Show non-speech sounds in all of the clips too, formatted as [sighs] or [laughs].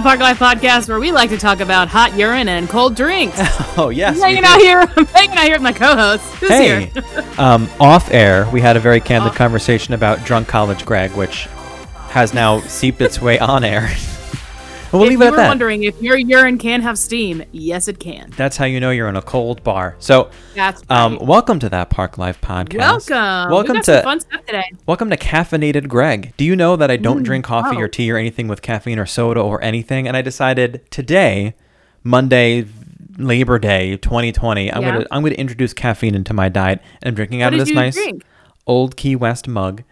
Park Life podcast where we like to talk about hot urine and cold drinks. [laughs] Oh yes. I'm hanging out here. [laughs] I'm hanging out here with my co-host. Who's Hey, here? [laughs] um, off air, we had a very candid Off- conversation about drunk college Greg, which has now seeped its way on air. We'll if leave it at that. wondering if your urine can have steam, yes, it can. That's how you know you're in a cold bar. So, That's um, welcome to that Park Life podcast. welcome. Welcome we to fun stuff today. welcome to caffeinated Greg. Do you know that I don't Mm, drink coffee wow. or tea or anything with caffeine or soda or anything? And I decided today, Monday, Labor Day, 2020, I'm Yeah. gonna I'm gonna introduce caffeine into my diet. And I'm drinking out What of this nice drink? old Key West mug.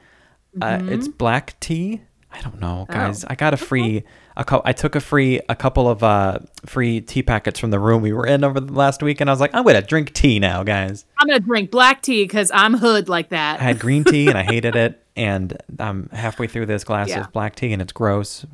Uh, Mm-hmm. it's black tea. I don't know, guys. Oh. I got a free a cou- I took a free a couple of uh free tea packets from the room we were in over the last week, and I was like, I'm gonna drink tea now, guys. I'm gonna drink black tea because I'm hood like that. I had green tea and I [laughs] hated it, and I'm halfway through this glass Yeah. of black tea and it's gross.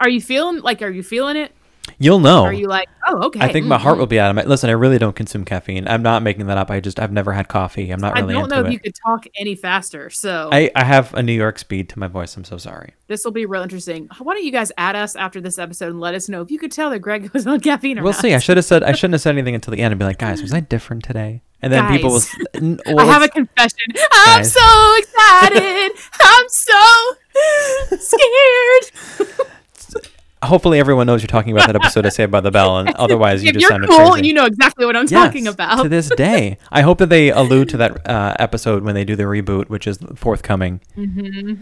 Are you feeling like? Are you feeling it? You'll know. Are you like? Oh, okay. I think my mm, heart mm. will be out of my. Listen, I really don't consume caffeine. I'm not making that up. I just I've never had coffee. I'm not really. I don't know if it. you could talk any faster. So I I have a New York speed to my voice. I'm so sorry. this will be real interesting. Why don't you guys add us after this episode and let us know if you could tell that Greg [laughs] was on caffeine or We'll not? see. I should have said I shouldn't have said anything until the end and be like, guys, was I different today? And then people will. Guys. n- [laughs] I well, have a confession. I'm Guys. so [laughs] excited. I'm so scared. Hopefully everyone knows you're talking about that episode of Saved by the Bell, and [laughs] otherwise you if just sounded cool, crazy. you know exactly what I'm Yes, talking about. to this day. I hope that they allude to that uh, episode when they do the reboot, which is forthcoming.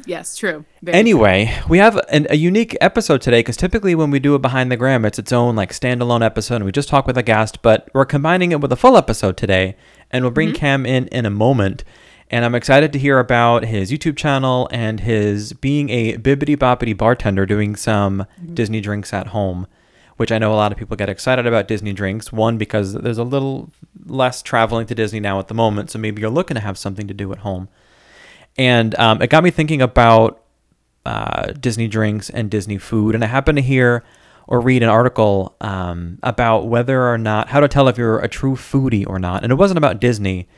yes, true. Very Anyway, we have an, a unique episode today because typically when we do a behind the gram, it's its own like standalone episode, and we just talk with a guest. But we're combining it with a full episode today, and we'll bring Mm-hmm. Cam in in a moment. And I'm excited to hear about his YouTube channel and his being a bibbity boppity bartender doing some Mm-hmm. Disney drinks at home, which I know a lot of people get excited about Disney drinks. One, because there's a little less traveling to Disney now at the moment, so maybe you're looking to have something to do at home. And um, it got me thinking about uh, Disney drinks and Disney food. And I happened to hear or read an article um, about whether or not how to tell if you're a true foodie or not. And it wasn't about Disney.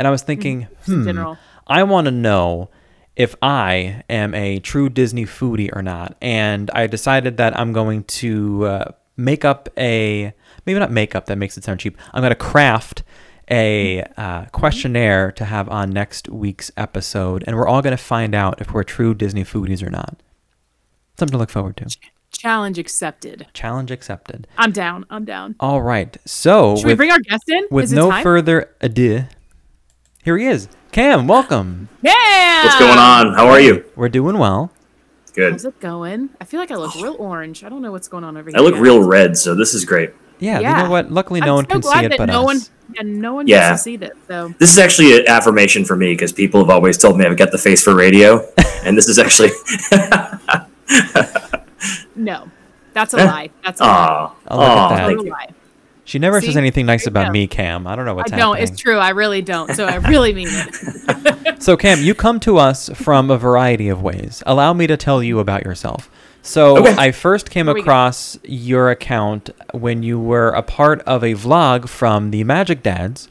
And I was thinking, hmm, general. I want to know if I am a true Disney foodie or not. And I decided that I'm going to uh, make up a maybe not make up that makes it sound cheap. I'm going to craft a uh, questionnaire to have on next week's episode, and we're all going to find out if we're true Disney foodies or not. Something to look forward to. Challenge accepted. Challenge accepted. I'm down. I'm down. All right. So Should we bring our guest in? with Is it no time? further ado, here he is. Cam, welcome. Yeah. What's going on? How are you? We're doing well. Good. How's it going? I feel like I look real orange. I don't know what's going on over here. I look guys. real red, so this is great. Yeah, you Yeah. know what? Luckily, I'm no one so can glad see it that but no us. one and no one Yeah. gets to see this. So This is actually an affirmation for me because people have always told me I've got the face for radio, [laughs] and this is actually. [laughs] no, that's a eh. lie. That's a lie. Aw, Oh, look at that. thank Total lie. She never See? says anything nice about go. me, Cam. I don't know what's I don't. happening. It's true. I really don't. So I really mean it. [laughs] [laughs] So, Cam, you come to us from a variety of ways. Allow me to tell you about yourself. So, Okay. I first came Here we go. across your account when you were a part of a vlog from the Magic Dads.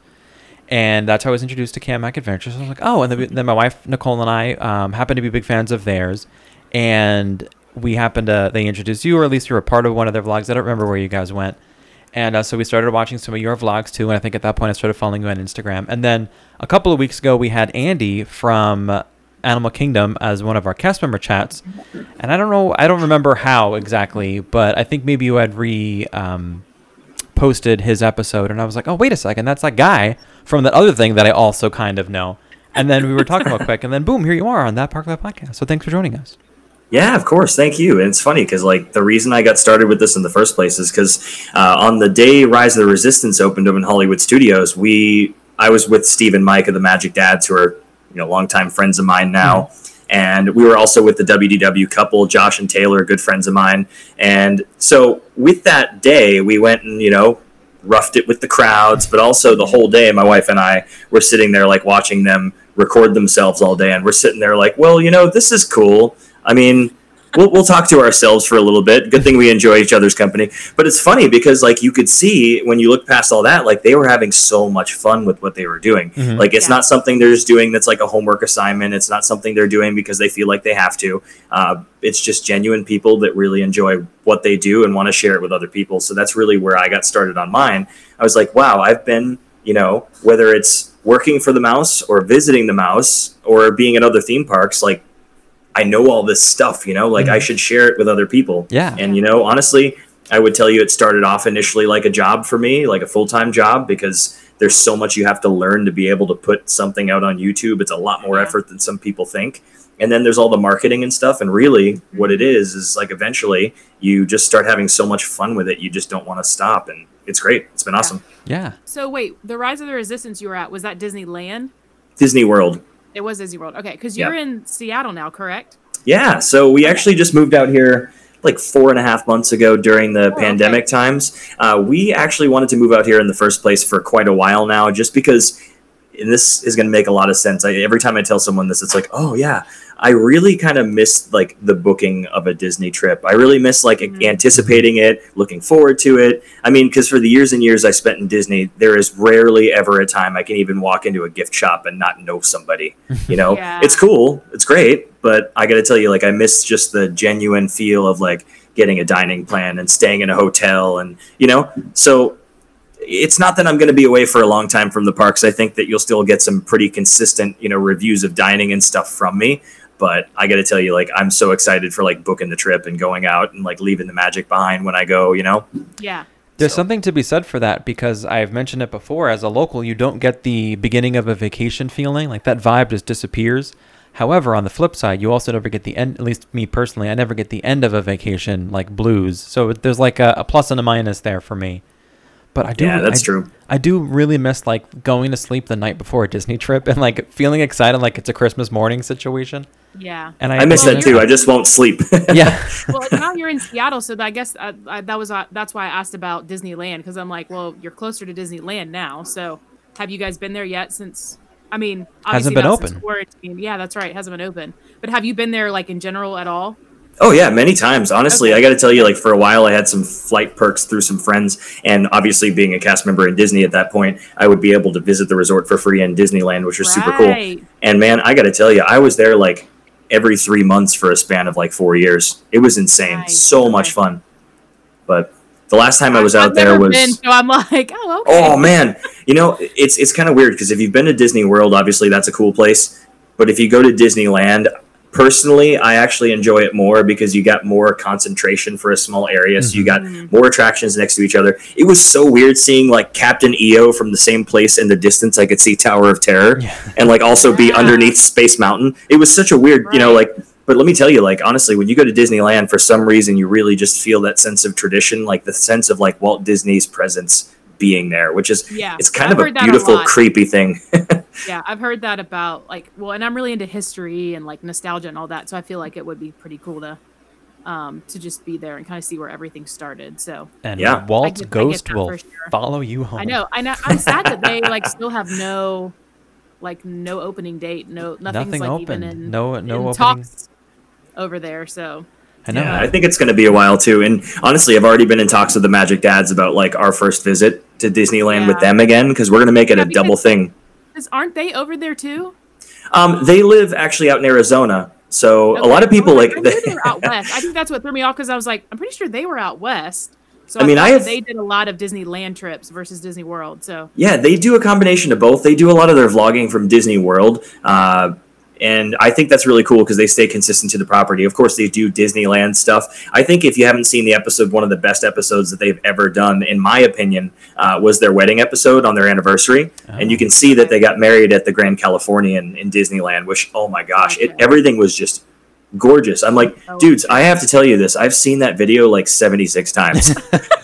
And that's how I was introduced to Cam Mac Adventures. I was like, oh, and then, then my wife Nicole and I um, happen to be big fans of theirs, and we happened to they introduced you, or at least you were a part of one of their vlogs. I don't remember where you guys went, and uh, so we started watching some of your vlogs too. And I think at that point I started following you on Instagram. And then a couple of weeks ago we had Andy from Animal Kingdom as one of our cast member chats, and I don't know, I don't remember how exactly, but I think maybe you had re. Um, posted his episode and I was like, oh wait a second, that's that guy from that other thing that I also kind of know. And then we were talking real [laughs] quick, and then boom, here you are on that Park Life podcast. So thanks for joining us. Yeah, of course. Thank you. And it's funny because like the reason I got started with this in the first place is because uh, on the day Rise of the Resistance opened up in Hollywood Studios, we I was with Steve and Mike of the Magic Dads, who are you know longtime friends of mine now. And we were also with the WDW couple, Josh and Taylor, good friends of mine. And so with that day, we went and, you know, roughed it with the crowds, but also the whole day, my wife and I were sitting there like watching them record themselves all day. And we're sitting there like, well, you know, this is cool. I mean, we'll, we'll talk to ourselves for a little bit. Good thing we enjoy each other's company. But it's funny because like you could see when you look past all that, like they were having so much fun with what they were doing. Mhm. Like it's Yeah. not something they're just doing that's like a homework assignment. It's not something they're doing because they feel like they have to. Uh, it's just genuine people that really enjoy what they do and want to share it with other people. So that's really where I got started on mine. I was like, wow, I've been, you know, whether it's working for the mouse or visiting the mouse or being at other theme parks, like I know all this stuff, you know, like I mm-hmm. should share it with other people. Yeah. And you know, honestly, I would tell you it started off initially like a job for me, like a full-time job because there's so much you have to learn to be able to put something out on YouTube. It's a lot more Yeah. effort than some people think. And then there's all the marketing and stuff and really mm-hmm. what it is is like eventually you just start having so much fun with it you just don't want to stop and it's great. It's been awesome. Yeah. So wait, the Rise of the Resistance you were at was that Disneyland? Disney World. It was Disney World. Okay, because you're in Seattle now, correct? Yeah, so we actually just moved out here like four and a half months ago during the Oh, okay. pandemic times. Uh, we actually wanted to move out here in the first place for quite a while now, just because. And this is going to make a lot of sense. I, every time I tell someone this, it's like, oh yeah, I really kind of miss like the booking of a Disney trip. I really miss like Mhm. anticipating it, looking forward to it. I mean, because for the years and years I spent in Disney, there is rarely ever a time I can even walk into a gift shop and not know somebody. You know, [laughs] Yeah. it's cool, it's great, but I got to tell you, like, I miss just the genuine feel of like getting a dining plan and staying in a hotel, and you know, so it's not that I'm going to be away for a long time from the parks. I think that you'll still get some pretty consistent, you know, reviews of dining and stuff from me. But I got to tell you, like, I'm so excited for like booking the trip and going out and like leaving the magic behind when I go. You know, Yeah. There's So- something to be said for that because I've mentioned it before. As a local, you don't get the beginning of a vacation feeling. Like that vibe just disappears. However, on the flip side, you also never get the end. At least me personally, I never get the end of a vacation like blues. So there's like a, a plus and a minus there for me. But I do. yeah, that's I, true. I do really miss like going to sleep the night before a Disney trip and like feeling excited like it's a Christmas morning situation. Yeah. And I, I miss Well, that too. I just won't sleep. [laughs] [laughs] yeah. well, now you're in Seattle, so I guess I, I, that was uh, that's why I asked about Disneyland because I'm like, well, you're closer to Disneyland now. So, have you guys been there yet? Since I mean, obviously Hasn't been not since open. Quarantine. Yeah, that's right. Hasn't been open. But have you been there like in general at all? Oh yeah, many times. Honestly, Okay. I got to tell you, like for a while, I had some flight perks through some friends, and obviously being a cast member in Disney at that point, I would be able to visit the resort for free in Disneyland, which was super cool. And man, I got to tell you, I was there like every three months for a span of like four years. It was insane, so much fun. But the last time I was out I've there never was. been, so I'm like, oh, okay. Oh man, you know it's it's kind of weird because if you've been to Disney World, obviously that's a cool place. But if you go to Disneyland, personally, I actually enjoy it more because you got more concentration for a small area, so you got Mhm. more attractions next to each other. It was so weird seeing like Captain EO from the same place in the distance. I could see Tower of Terror Yeah. and like also be underneath Space Mountain. It was such a weird, you know, like. But let me tell you, like honestly, when you go to Disneyland, for some reason, you really just feel that sense of tradition, like the sense of like Walt Disney's presence being there, which is Yeah, it's kind I've of a beautiful, lot. creepy thing. [laughs] Yeah, I've heard that about like well, and I'm really into history and like nostalgia and all that, so I feel like it would be pretty cool to um to just be there and kind of see where everything started. So And Yeah. Walt's get- ghost will sure. follow you home. I know, I know, I'm sad that they like still have no like no opening date, no nothing's Nothing like open. even in No- no in opening. talks over there. So I know. Yeah, I think it's going to be a while too. And honestly, I've already been in talks with the Magic Dads about like our first visit to Disneyland with them again because we're going to make it Yeah, a double thing. 'Cause aren't they over there too? Um, they live actually out in Arizona, so a lot of people Oh, like. I they were out [laughs] west. I think that's what threw me off because I was like, I'm pretty sure they were out west. So I I, mean, mean, I have- they did a lot of Disneyland trips versus Disney World. So Yeah, they do a combination of both. They do a lot of their vlogging from Disney World. Uh, and I think that's really cool because they stay consistent to the property. Of course, they do Disneyland stuff. I think if you haven't seen the episode, one of the best episodes that they've ever done, in my opinion, uh, was their wedding episode on their anniversary. And you can see that they got married at the Grand Californian in Disneyland, which, oh my gosh, it, everything was just gorgeous. I'm like, Oh. dudes, I have to tell you this. I've seen that video like 76 times.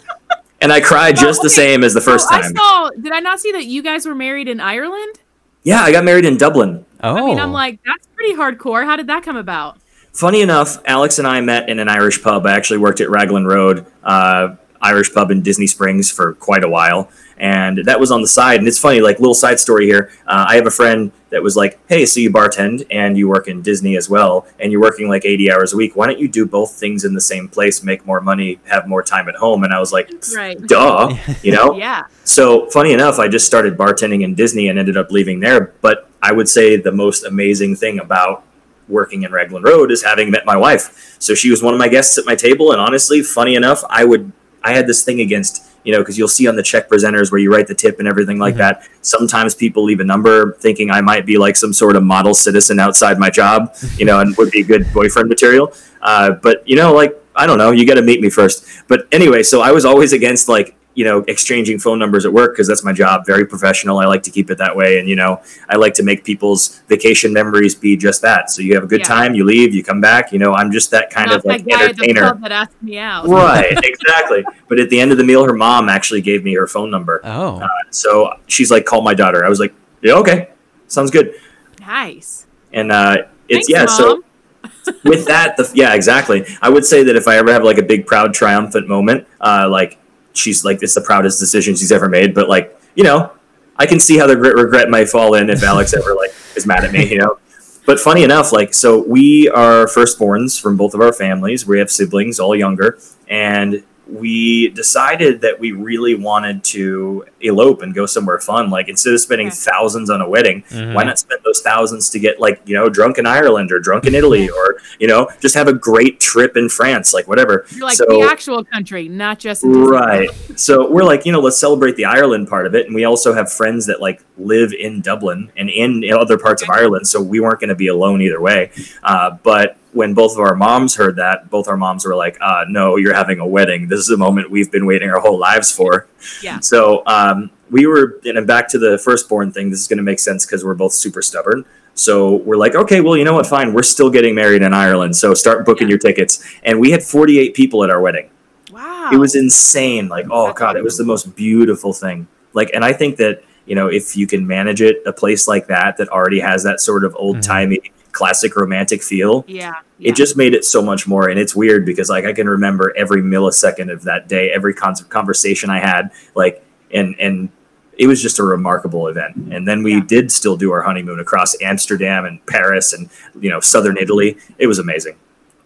[laughs] and I cried just the okay. same as the first So time. I saw. Did I not see that you guys were married in Ireland? Yeah, I got married in Dublin. Oh. I mean, I'm like, that's pretty hardcore. How did that come about? Funny enough, Alex and I met in an Irish pub. I actually worked at Raglan Road. Uh, Irish pub in Disney Springs for quite a while, and that was on the side. And it's funny, like little side story here. Uh, I have a friend that was like, "Hey, so you bartend and you work in Disney as well, and you're working like 80 hours a week. Why don't you do both things in the same place, make more money, have more time at home?" And I was like, Right. "Duh," you [laughs] know. Yeah. So funny enough, I just started bartending in Disney and ended up leaving there. But I would say the most amazing thing about working in Raglan Road is having met my wife. So she was one of my guests at my table, and honestly, funny enough, I would I had this thing against you know because you'll see on the check presenters where you write the tip and everything like Mhm. that. Sometimes people leave a number thinking I might be like some sort of model citizen outside my job, [laughs] you know, and would be good boyfriend material. Uh, but you know, like I don't know, you got to meet me first. But anyway, so I was always against like you know exchanging phone numbers at work because that's my job. Very professional. I like to keep it that way, and you know I like to make people's vacation memories be just that. So you have a good Yeah. time, you leave, you come back. You know, I'm just that kind Not of like that guy entertainer. that asked me out. Right, [laughs] exactly. But at the end of the meal, her mom actually gave me her phone number. Oh. So she's like, "Call my daughter." I was like, "Yeah, okay, sounds good." Nice. And uh, it's Thanks, yeah. So [laughs] with that, the yeah, exactly. I would say that if I ever have like a big, proud, triumphant moment, uh, like she's like it's the proudest decision she's ever made. But like you know, I can see how the regret might fall in if Alex ever like is mad at me. You know. But funny enough, like so, we are firstborns from both of our families. We have siblings, all younger, and we decided that we really wanted to elope and go somewhere fun. Like instead of spending Okay. thousands on a wedding, Mhm. why not spend those thousands to get like you know drunk in Ireland or drunk in Italy or you know just have a great trip in France, like whatever. You're like so the actual country, not just right, so we're like you know let's celebrate the Ireland part of it, and we also have friends that like live in Dublin and in, in other parts of Ireland, so we weren't going to be alone either way. Uh, but when both of our moms heard that, both our moms were like, uh, "No, you're having a wedding. This is a moment we've been waiting our whole lives for." Yeah. So um, we were, and back to the firstborn thing. This is going to make sense because we're both super stubborn. So we're like, okay, well, you know what? Fine, we're still getting married in Ireland. So start booking Yeah. your tickets. And we had 48 people at our wedding. Wow. It was insane. Like, oh That's god, it was the most beautiful thing. Like, and I think that you know, if you can manage it, a place like that that already has that sort of old timey classic romantic feel, Yeah. Yeah. it just made it so much more and it's weird because like i can remember every millisecond of that day every con- conversation i had like and and it was just a remarkable event and then we Yeah. did still do our honeymoon across amsterdam and paris and you know southern italy it was amazing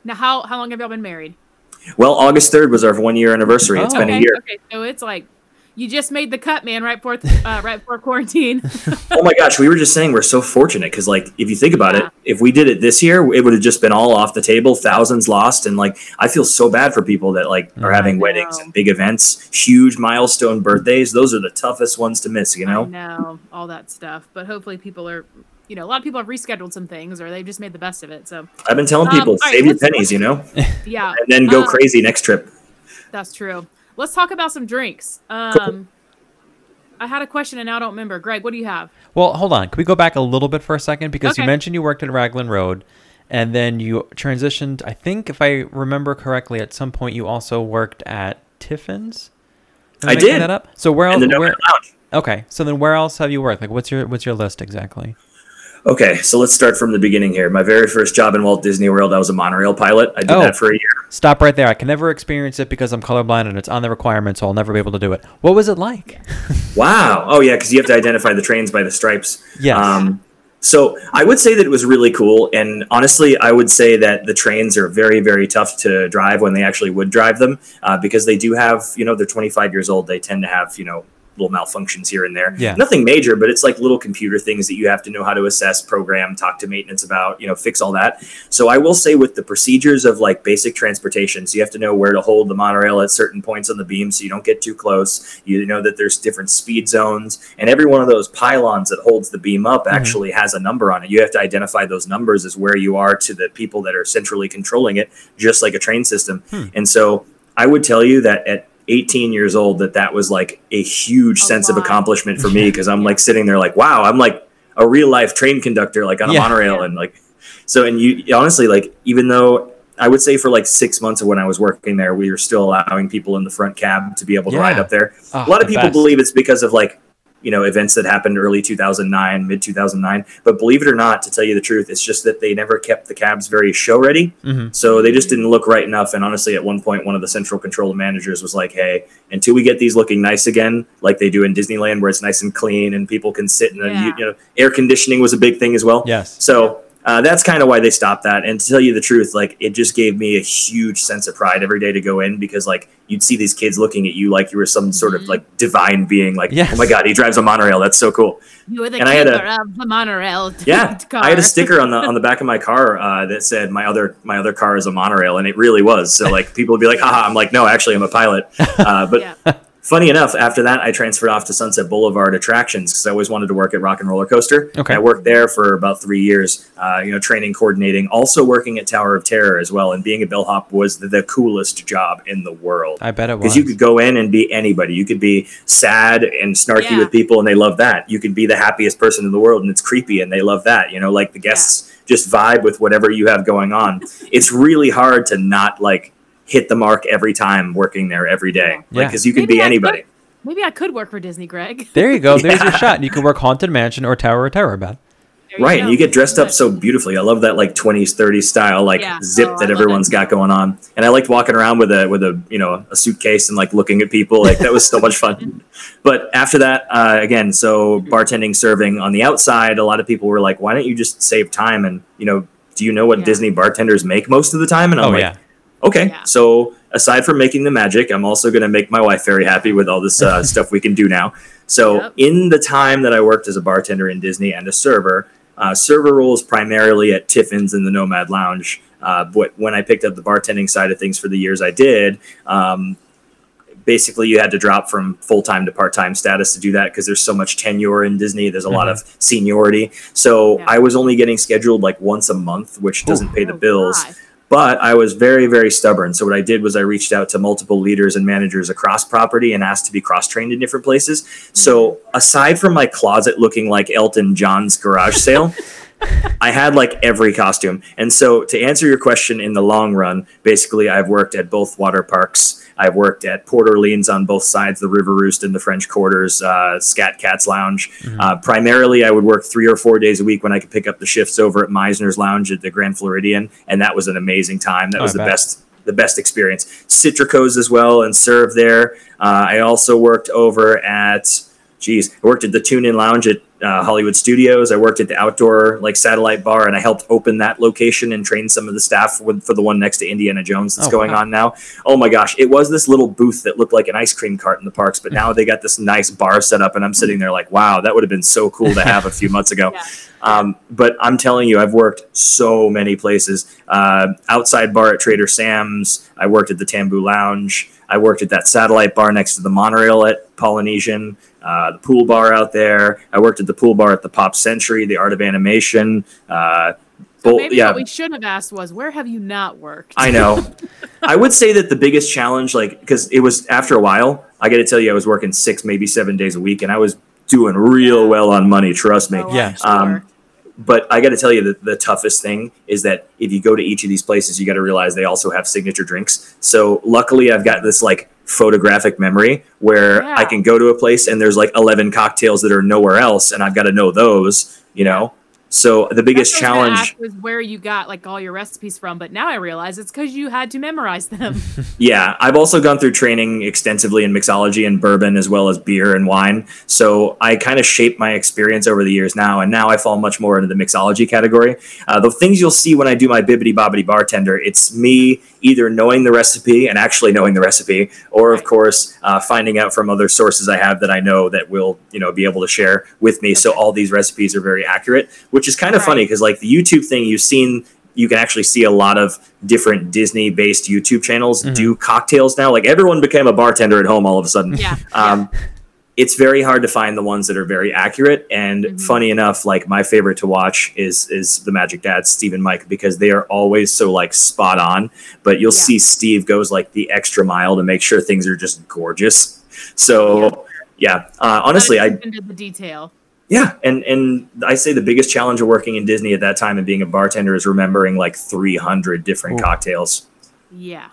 now how how long have y'all been married? well august 3rd was our one year anniversary It's been a oh. year okay, so it's like you just made the cut, man, right before uh, right before quarantine. [laughs] oh my gosh we were just saying we're so fortunate because like if you think about Yeah. it if we did it this year it would have just been all off the table thousands lost and like i feel so bad for people that like are Mhm. having weddings and big events huge milestone birthdays those are the toughest ones to miss you I know know all that stuff, but hopefully people are, you know, a lot of people have rescheduled some things or they've just made the best of it. So i've been telling Um, people all right, save your pennies you know [laughs] yeah, and then go Uh, crazy next trip that's true. Let's talk about some drinks. Um, I had a question and now I don't remember. Greg, what do you have? Well, hold on. Can we go back a little bit for a second? Because you mentioned you worked at Raglan Road and then you transitioned. I think, if I remember correctly, at some point you also worked at Tiffin's. Am I making did. That up? So where else? Where, okay. So then where else have you worked? Like, what's your what's your list exactly? Okay so let's start from the beginning here my very first job in walt disney world i was a monorail pilot i did Oh. that for a year Stop right there. I can never experience it because I'm colorblind and it's on the requirement, so I'll never be able to do it. What was it like? [laughs] wow oh yeah because you have to identify the trains by the stripes Yes. Um, so I would say that it was really cool, and honestly, I would say that the trains are very, very tough to drive when they actually would drive them, uh, because they do have, you know, they're 25 years old. They tend to have, you know, little malfunctions here and there. Yeah. Nothing major, but it's like little computer things that you have to know how to assess, program, talk to maintenance about, you know, fix all that. So I will say with the procedures of like basic transportation, so you have to know where to hold the monorail at certain points on the beam so you don't get too close. You know that there's different speed zones, and every one of those pylons that holds the beam up actually has a number on it. You have to identify those numbers as where you are to the people that are centrally controlling it, just like a train system. Hmm. And so I would tell you that at 18 years old that that was like a huge A sense of accomplishment for me [laughs] because I'm like sitting there like wow I'm like a real life train conductor like on a Yeah. monorail and like so and you honestly like even though I would say for like six months of when I was working there we were still allowing people in the front cab to be able to Yeah. ride up there Oh, a lot of people best. believe it's because of like you know events that happened early 2009 mid 2009 but believe it or not to tell you the truth it's just that they never kept the cabs very show ready Mhm. so they just didn't look right enough and honestly at one point one of the central control managers was like hey until we get these looking nice again like they do in disneyland where it's nice and clean and people can sit in a Yeah. you, you know air conditioning was a big thing as well Yes. so uh, that's kind of why they stopped that. And to tell you the truth, like it just gave me a huge sense of pride every day to go in because like you'd see these kids looking at you like you were some sort of Mhm. like divine being. Like, Yes. oh my god, he drives a monorail. That's so cool. You were the And I had a- of the monorail. [laughs] Yeah, car. I had a sticker on the on the [laughs] back of my car uh, that said my other my other car is a monorail, and it really was. So like people would be like, haha, I'm like, no, actually, I'm a pilot. Uh, but [laughs] Yeah. Funny enough, after that, I transferred off to Sunset Boulevard Attractions because I always wanted to work at Rock and Roller Coaster. Okay. I worked there for about three years, uh, you know, training, coordinating, also working at Tower of Terror as well. And being a bellhop was the, the coolest job in the world I bet it was. because you could go in and be anybody. You could be sad and snarky Yeah. with people, and they love that. You could be the happiest person in the world, and it's creepy, and they love that. You know, like the guests just vibe with whatever you have going on. it's really hard to not like hit the mark every time working there every day, Yeah. because you can Maybe be I could- anybody. Maybe I could work for Disney, Greg. [laughs] there you go. There's your [laughs] Yeah. shot. You can work Haunted Mansion or Tower of Terror, Beth. There right, go. and you get dressed up so beautifully. I love that like 20s, 30s style like Yeah. zip Oh, that love everyone's it. got going on. And I liked walking around with a with a you know a suitcase and like looking at people. Like that was so much fun. [laughs] But after that, uh, again, so bartending, serving on the outside, a lot of people were like, "Why don't you just save time?" And you know, do you know what Yeah. Disney bartenders make most of the time? And I'm Oh like, yeah. Okay. Yeah. So aside from making the magic, I'm also going to make my wife very happy with all this uh, [laughs] stuff we can do now. So Yep. in the time that I worked as a bartender in Disney and a server, uh, server roles primarily at Tiffin's and the Nomad Lounge. Uh, but when I picked up the bartending side of things for the years I did, um, basically you had to drop from full time to part time status to do that because there's so much tenure in Disney. There's a lot of seniority. So Yeah. I was only getting scheduled like once a month, which doesn't pay the Oh, bills. God. But I was very, very stubborn. So what I did was I reached out to multiple leaders and managers across property and asked to be cross trained in different places. So aside from my closet looking like Elton John's garage sale, [laughs] I had like every costume. And so to answer your question in the long run, basically I've worked at both water parks. I've worked at Port Orleans on both sides, the River Roost and the French Quarters, uh, Scat Cats Lounge. Uh, primarily, I would work three or four days a week when I could pick up the shifts over at Mizner's Lounge at the Grand Floridian, and that was an amazing time. That Oh, was the best the best experience. Citrico's as well, and served there. Uh, I also worked over at, geez, I worked at the Tune In Lounge at uh, Hollywood Studios. I worked at the outdoor like satellite bar, and I helped open that location and train some of the staff with, for the one next to Indiana Jones that's Oh, going wow. on now. Oh my gosh, it was this little booth that looked like an ice cream cart in the parks, but now they got this nice bar set up, and I'm sitting there like, wow, that would have been so cool to have a few months ago. [laughs] Yeah. Um, but I'm telling you, I've worked so many places. Uh, outside bar at Trader Sam's. I worked at the Tambu Lounge. I worked at that satellite bar next to the monorail at Polynesian. Uh, the pool bar out there. I worked at the pool bar at the Pop Century, the Art of Animation. Uh, So maybe yeah, what we should have asked was, where have you not worked? I know. [laughs] I would say that the biggest challenge, like, because it was after a while, I got to tell you, I was working six, maybe seven days a week, and I was doing real well on money. Trust me. Oh, I'm Yeah. sure. Um, but I got to tell you that the toughest thing is that if you go to each of these places, you got to realize they also have signature drinks. So luckily, I've got this like photographic memory where Yeah. I can go to a place and there's like 11 cocktails that are nowhere else, and I've got to know those, you know? So the biggest That's what I was gonna challenge, ask was where you got like all your recipes from, but now I realize it's because you had to memorize them. [laughs] yeah, I've also gone through training extensively in mixology and bourbon as well as beer and wine. So I kind of shaped my experience over the years now, and now I fall much more into the mixology category. Uh, the things you'll see when I do my bibbity bobbity bartender, it's me either knowing the recipe and actually knowing the recipe, or of course uh, finding out from other sources I have that I know that will you know be able to share with me. So all these recipes are very accurate, which is kind of Right. funny because like the YouTube thing you've seen. You can actually see a lot of different Disney-based YouTube channels Mhm. do cocktails now. Like everyone became a bartender at home all of a sudden. yeah. [laughs] Um, it's very hard to find the ones that are very accurate. And Mhm. funny enough, like my favorite to watch is is the Magic Dad, Steve and Mike, because they are always so like spot on. But you'll Yeah. see Steve goes like the extra mile to make sure things are just gorgeous. So yeah, uh, honestly, I the detail. Yeah, and and I say the biggest challenge of working in Disney at that time and being a bartender is remembering like 300 different Ooh. cocktails. Yeah.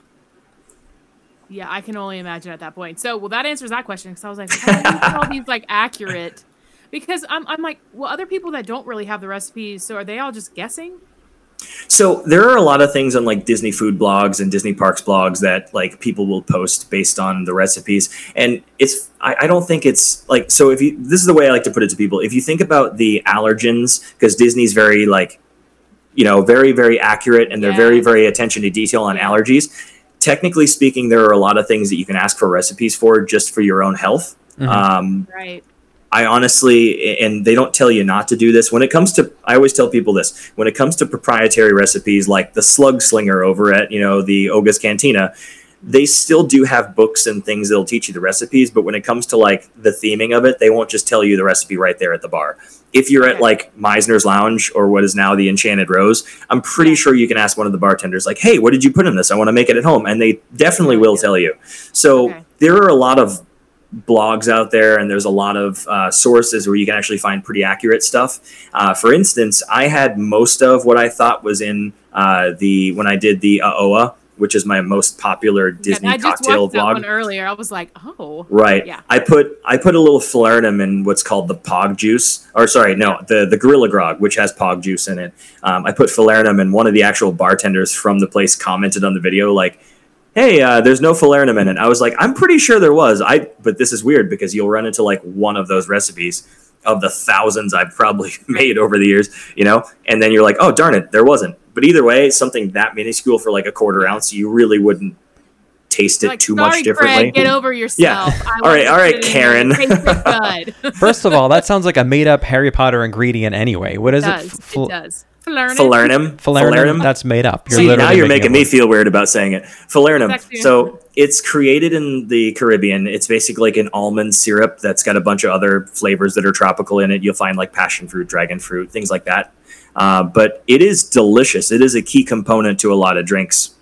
Yeah, I can only imagine at that point. So, well, that answers that question because I was like, how do you get all these like accurate? [laughs] Because I'm, I'm like, well, other people that don't really have the recipes, so are they all just guessing? So there are a lot of things on like Disney food blogs and Disney parks blogs that like people will post based on the recipes, and it's I, I don't think it's like so. If you this is the way I like to put it to people, if you think about the allergens, because Disney's very like, you know, very very accurate and they're Yeah. very very attention to detail on allergies. Technically speaking, there are a lot of things that you can ask for recipes for just for your own health. Mhm. Um, Right. I honestly, and they don't tell you not to do this. When it comes to, I always tell people this: when it comes to proprietary recipes like the Slug Slinger over at you know the Oga's Cantina, they still do have books and things that'll teach you the recipes. But when it comes to like the theming of it, they won't just tell you the recipe right there at the bar. If you're at like Mizner's Lounge or what is now the Enchanted Rose, I'm pretty sure you can ask one of the bartenders, like, "Hey, what did you put in this? I want to make it at home," and they definitely will tell you. So there are a lot of blogs out there and there's a lot of uh, sources where you can actually find pretty accurate stuff. Uh, for instance i had most of what i thought was in uh, the when i did the Uh-Oa which is my most popular disney Yeah, I just cocktail watched that vlog. one earlier. I was like, oh, right. Yeah. i put i put a little falernum in what's called the pog juice or sorry no the the gorilla grog which has pog juice in it. Um, i put falernum and one of the actual bartenders from the place commented on the video like hey uh, there's no falernum in it i was like i'm pretty sure there was i but this is weird because you'll run into like one of those recipes of the thousands i've probably [laughs] made over the years you know and then you're like oh darn it there wasn't but either way something that minuscule for like a quarter ounce you really wouldn't taste it like, too much differently Greg, get over yourself. I All right, wanted all to right, put it in there. Karen. It tasted good. [laughs] First of all, that sounds like a made-up Harry Potter ingredient anyway. What is it it? does. Fl- it does. Falernum. falernum Falernum. That's made up. You're See, now you're making making me feel weird about saying it. Falernum. Exactly. So it's created in the Caribbean. It's basically like an almond syrup that's got a bunch of other flavors that are tropical in it. You'll find like passion fruit, dragon fruit, things like that. Uh, but it is delicious. It is a key component to a lot of drinks.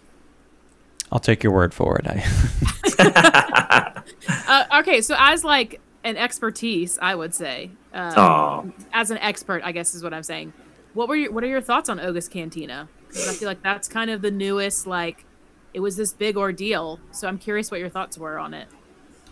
I'll take your word for it. I, [laughs] Uh, okay, so as like an expertise, I would say, Aw. as an expert, I guess is what I'm saying. What were your What are your thoughts on Oga's Cantina? 'Cause I feel like that's kind of the newest. Like, it was this big ordeal. So I'm curious what your thoughts were on it.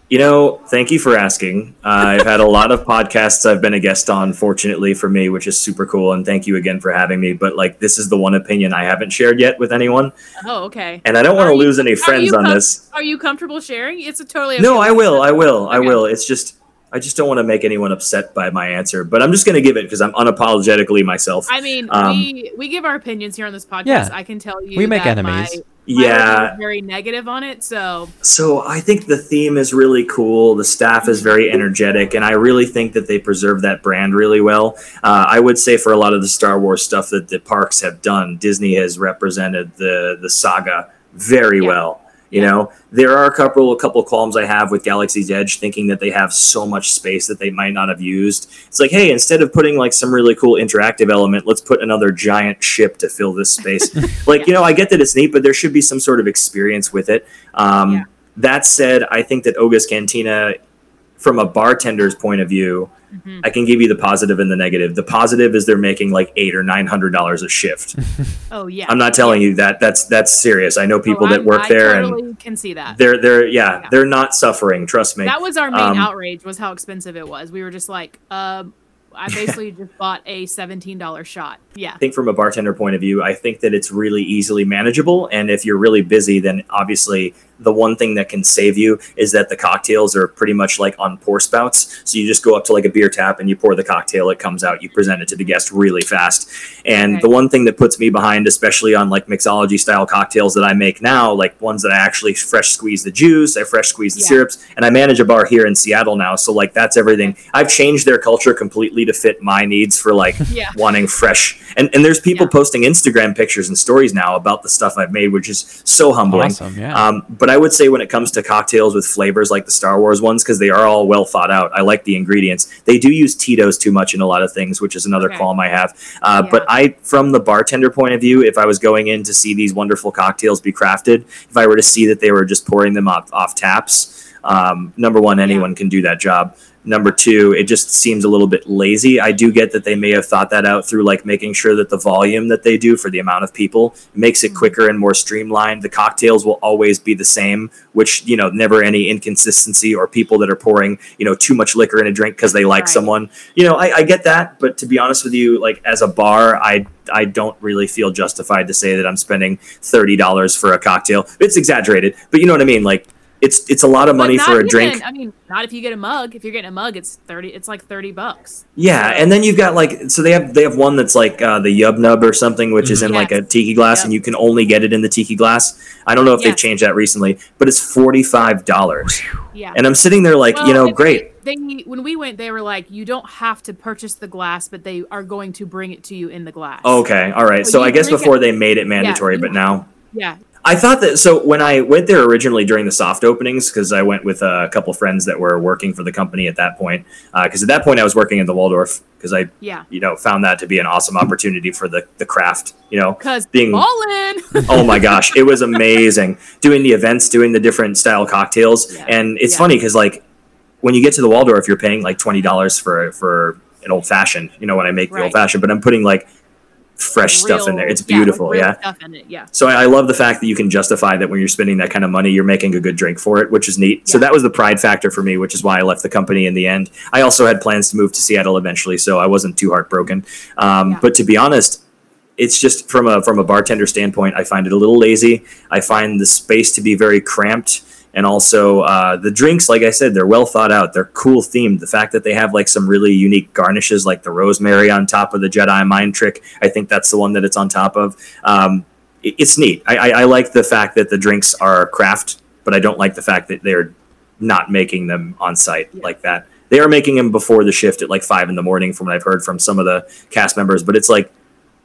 You know, thank you for asking. Uh, I've had a lot of podcasts I've been a guest on, fortunately for me, which is super cool. And thank you again for having me. But like, this is the one opinion I haven't shared yet with anyone. Oh, okay. And I don't want to lose any friends you on this. Are you comfortable sharing? It's a totally No. I will. I will. I will. It's just I just don't want to make anyone upset by my answer, but I'm just going to give it because I'm unapologetically myself. I mean, Um, we we give our opinions here on this podcast. Yeah. I can tell you We make that enemies. My, my yeah. very negative on it. So So I think the theme is really cool. The staff is very energetic, and I really think that they preserve that brand really well. Uh, I would say for a lot of the Star Wars stuff that the parks have done, Disney has represented the the saga very Yeah. well. You know, there are a couple a couple qualms I have with Galaxy's Edge, thinking that they have so much space that they might not have used. It's like, hey, instead of putting like some really cool interactive element, let's put another giant ship to fill this space. [laughs] like, you know, I get that it's neat, but there should be some sort of experience with it. Um, Yeah. That said, I think that Oga's Cantina, from a bartender's point of view, mhm. I can give you the positive and the negative. The positive is they're making like eight or nine hundred dollars a shift. [laughs] oh yeah, I'm not telling you that. That's that's serious. I know people Oh, that work I there and can see that. they're they're yeah, Yeah. they're not suffering. Trust me. That was our main Um, outrage was how expensive it was. We were just like, um, I [laughs] basically just bought a seventeen dollar shot. Yeah, I think from a bartender point of view, I think that it's really easily manageable. And if you're really busy, then obviously the one thing that can save you is that the cocktails are pretty much like on pour spouts. So you just go up to like a beer tap and you pour the cocktail, it comes out, you present it to the guest really fast. And Okay. the one thing that puts me behind, especially on like mixology style cocktails that I make now, like ones that I actually fresh squeeze the juice, I fresh squeeze the Yeah. syrups, and I manage a bar here in Seattle now. So like that's everything. I've changed their culture completely to fit my needs for like [laughs] yeah, wanting fresh and and there's people Yeah. posting instagram pictures and stories now about the stuff i've made which is so humbling awesome. Yeah. um, but i would say when it comes to cocktails with flavors like the star wars ones because they are all well thought out i like the ingredients they do use tito's too much in a lot of things which is another Okay. qualm i have uh, Yeah. but i from the bartender point of view if i was going in to see these wonderful cocktails be crafted if i were to see that they were just pouring them off, off taps Um, number one, anyone can do that job. Number two, it just seems a little bit lazy. I do get that they may have thought that out through like making sure that the volume that they do for the amount of people makes it Mhm. quicker and more streamlined. The cocktails will always be the same, which, you know, never any inconsistency or people that are pouring, you know, too much liquor in a drink because they like Right. someone. You know, I, I get that, but to be honest with you, like as a bar, I I don't really feel justified to say that I'm spending thirty dollars for a cocktail. It's exaggerated, but you know what I mean. Like it's it's a lot of money for a even- drink. I mean, not if you get a mug. If you're getting a mug, it's thirty. It's like thirty bucks. Yeah, So- and then you've got like so they have they have one that's like uh, the Yub Nub or something, which is in like a tiki glass, Yep. and you can only get it in the tiki glass. I don't know if they've changed that recently, but it's forty five dollars, Yeah. and I'm sitting there like you know, great. They, they when we went, they were like, you don't have to purchase the glass, but they are going to bring it to you in the glass. Okay, all right. So So I guess drink it- before they made it mandatory, you- but now Yeah. I thought that. So when I went there originally during the soft openings, because I went with a couple friends that were working for the company at that point, uh, because at that point I was working in the Waldorf, because I Yeah. you know found that to be an awesome opportunity for the the craft. You know, Because Being- ballin'. [laughs] oh my gosh, it was amazing doing the events, doing the different style cocktails, Yeah. and it's Yeah. funny because like when you get to the Waldorf, you're paying like twenty dollars for for an old fashioned. You know, when I make the old fashioned, but I'm putting like fresh stuff in there. It's beautiful, real yeah. Stuff in it. Yeah. So I, I love the fact that you can justify that when you're spending that kind of money, you're making a good drink for it, which is neat. So that was the pride factor for me, which is why I left the company in the end. I also had plans to move to Seattle eventually, so I wasn't too heartbroken. Um, Yeah. But to be honest, it's just from a from a bartender standpoint, I find it a little lazy. I find the space to be very cramped. And also uh, the drinks, like I said, they're well thought out. They're cool themed. The fact that they have like some really unique garnishes, like the rosemary on top of the Jedi mind trick, I think that's the one that it's on top of. Um, it- it's neat. I, I, I like the fact that the drinks are craft, but I don't like the fact that they're not making them on site Yeah. like that. They are making them before the shift at like five in the morning, from what I've heard from some of the cast members. But it's like,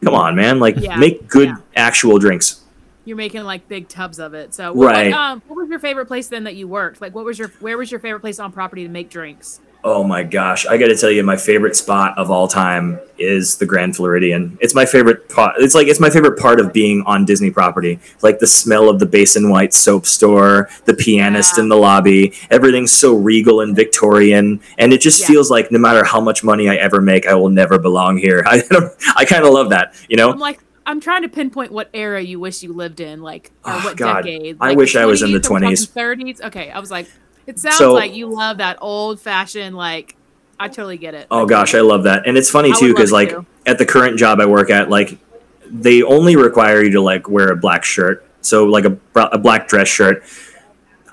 come on, man! Like, Yeah. make good Yeah. actual drinks. You're making like big tubs of it. So, what, Right. What, um, what was your favorite place then that you worked? Like, what was your where was your favorite place on property to make drinks? Oh my gosh, I got to tell you, my favorite spot of all time is the Grand Floridian. It's my favorite part. It's like it's my favorite part of being on Disney property. Like the smell of the Basin White soap store, the pianist Yeah. in the lobby. Everything's so regal and Victorian, and it just Yeah. feels like no matter how much money I ever make, I will never belong here. [laughs] I don't, I kind of love that, you know. I'm like, I'm trying to pinpoint what era you wish you lived in, like, or Oh, what God. decade. I Like wish I was in the 20s. 30s. Okay, I was like, it sounds So- like you love that old fashioned, like, I totally get it. Oh gosh, I love that. And it's funny too because like at the current job I work at, like they only require you to like wear a black shirt, so like a, a black dress shirt.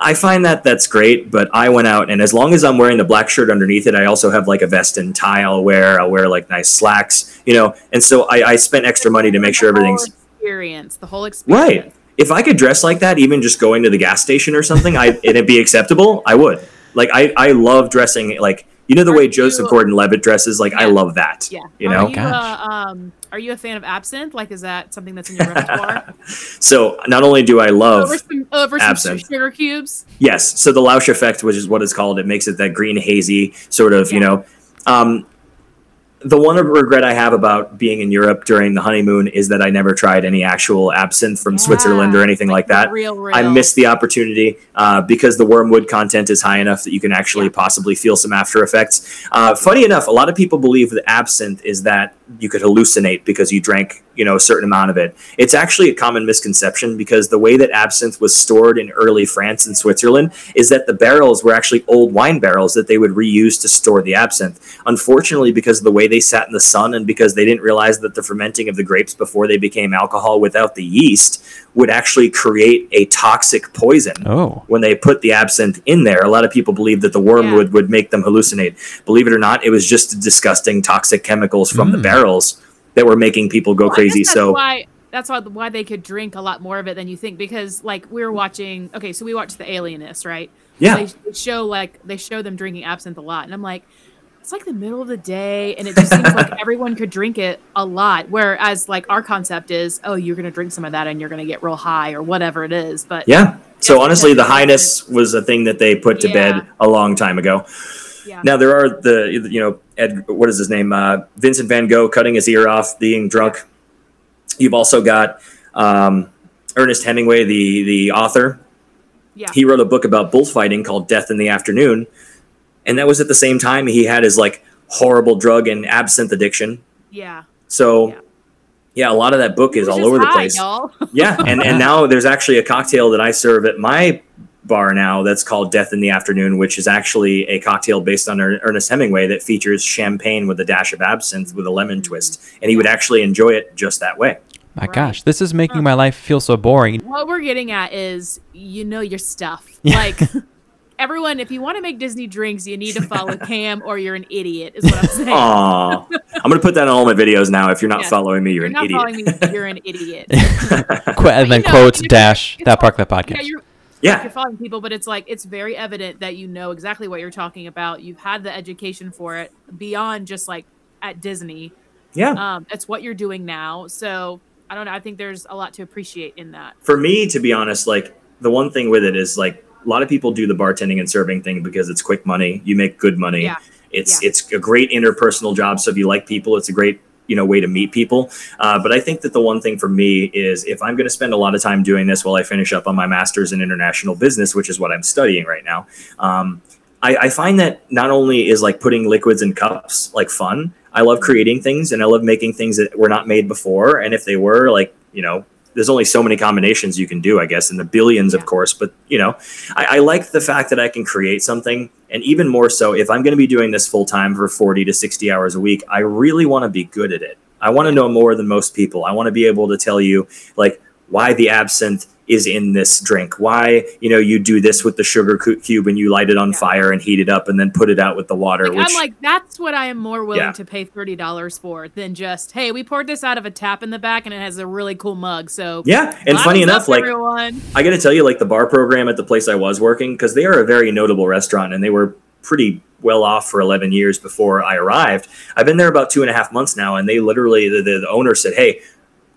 I find that that's great, but I went out and as long as I'm wearing the black shirt underneath it, I also have like a vest and tie I'll wear. I'll wear like nice slacks, you know. And so I, I spent extra money to make sure everything's experience, the whole experience. right. If I could dress like that, even just going to the gas station or something, I it'd be acceptable. I would. Like I, I love dressing like you know the Are way you- Joseph Gordon-Levitt dresses. Like I love that. Yeah. You know. are know. You, Gosh. uh, um, are you a fan of absinthe? Like, is that something that's in your repertoire? [laughs] So not only do I love over some, over some absinthe. sugar cubes. yes, so the louche effect, which is what it's called, it makes it that green hazy sort of, you know. Um, the one regret I have about being in Europe during the honeymoon is that I never tried any actual absinthe from Switzerland or anything like, the that. Real, real. I missed the opportunity uh, because the wormwood content is high enough that you can actually Yeah. possibly feel some after effects. Uh, funny enough, a lot of people believe that absinthe is that you could hallucinate because you drank, you know, a certain amount of it. It's actually a common misconception because the way that absinthe was stored in early France and Switzerland is that the barrels were actually old wine barrels that they would reuse to store the absinthe. Unfortunately, because of the way they sat in the sun and because they didn't realize that the fermenting of the grapes before they became alcohol without the yeast would actually create a toxic poison Oh. when they put the absinthe in there. A lot of people believe that the wormwood would make them hallucinate. Believe it or not, it was just disgusting toxic chemicals from the Mm. Barrels that were making people go Well, crazy. that's So why that's why why they could drink a lot more of it than you think because like we were watching. Okay, so we watched The Alienist, right? yeah, They, they show like they show them drinking absinthe a lot, and I'm like. It's like the middle of the day, and it just seems like [laughs] everyone could drink it a lot. Whereas, like our concept is, oh, you're gonna drink some of that, and you're gonna get real high, or whatever it is. But yeah. So honestly, the highness was a thing that they put to Yeah. bed a long time ago. Yeah, Now there are the you know Ed, what is his name? Uh, Vincent Van Gogh cutting his ear off, being drunk. You've also got um, Ernest Hemingway, the the author, Yeah. He wrote a book about bullfighting called Death in the Afternoon, and that was at the same time he had his like horrible drug and absinthe addiction. Yeah. So. Yeah. Yeah, a lot of that book is all over the place. y'all. Yeah, and and [laughs] now there's actually a cocktail that I serve at my bar now that's called Death in the Afternoon, which is actually a cocktail based on Er- Ernest Hemingway that features champagne with a dash of absinthe with a lemon twist, and he would actually enjoy it just that way. My Right. gosh, this is making my life feel so boring. what we're getting at is you know your stuff. [laughs] Yeah. Like everyone, if you want to make Disney drinks, you need to follow [laughs] Cam or you're an idiot, is what I'm saying. Aw, I'm gonna put that in all my videos now. If you're not Yeah. following me, you're, you're an not idiot. following me, you're an [laughs] idiot. Qu- and then you know, quotes dash it's that all- Park Life podcast. Yeah, you're, yeah, you're following people, but it's like it's very evident that you know exactly what you're talking about. You've had the education for it beyond just like at Disney. yeah. Um, it's what you're doing now. So I don't know. I think there's a lot to appreciate in that. For me, to be honest, like the one thing with it is like a lot of people do the bartending and serving thing because it's quick money. You make good money. Yeah. It's Yeah. it's a great interpersonal job. So if you like people, it's a great you know way to meet people. Uh, but I think that the one thing for me is if I'm going to spend a lot of time doing this while I finish up on my master's in international business, which is what I'm studying right now. Um, I, I find that not only is like putting liquids in cups like fun. I love creating things and I love making things that were not made before. And if they were like you know there's only so many combinations you can do, I guess, in the billions, of course. But you know, I, I like the fact that I can create something, and even more so, if I'm going to be doing this full time for 40 to 60 hours a week, I really want to be good at it. I want to know more than most people. I want to be able to tell you, like, why the absinthe is in this drink, why you know you do this with the sugar cube and you light it on Yeah. fire and heat it up and then put it out with the water. Like, which I'm like, that's what I am more willing Yeah. to pay thirty dollars for than just, hey, we poured this out of a tap in the back and it has a really cool mug. So yeah, and funny enough, like everyone. I got to tell you, like the bar program at the place I was working, because they are a very notable restaurant and they were pretty well off for 11 years before I arrived. I've been there about two and a half months now, and they literally, the, the, the owner said, Hey,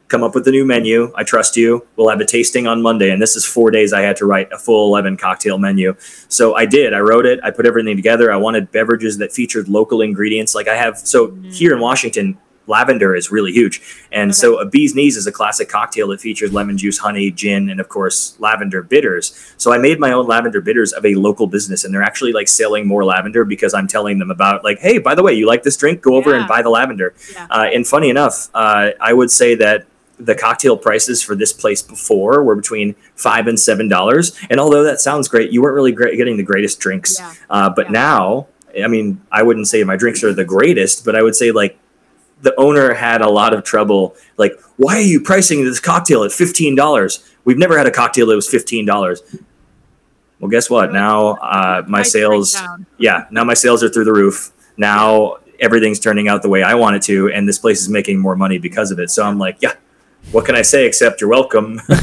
come up with the new menu. I trust you. We'll have a tasting on Monday. And this is four days I had to write a full 11 cocktail menu. So I did. I wrote it. I put everything together. I wanted beverages that featured local ingredients. Like I have, so here in Washington, lavender is really huge. And so a bee's knees is a classic cocktail that features lemon juice, honey, gin, and of course lavender bitters. So I made my own lavender bitters of a local business and they're actually like selling more lavender because I'm telling them about like, hey, by the way, you like this drink? Go over and buy the lavender. Yeah. Uh, and funny enough, uh, I would say that the cocktail prices for this place before were between five and seven dollars. And although that sounds great, you weren't really great getting the greatest drinks. Yeah. Uh, but Yeah. now, I mean, I wouldn't say my drinks are the greatest, but I would say like the owner had a lot of trouble. Like, why are you pricing this cocktail at fifteen dollars? We've never had a cocktail that was fifteen dollars. Well, guess what? Now uh, my sales, yeah, now my sales are through the roof. Now everything's turning out the way I want it to, and this place is making more money because of it. So I'm like, yeah, what can I say except you're welcome? [laughs] well,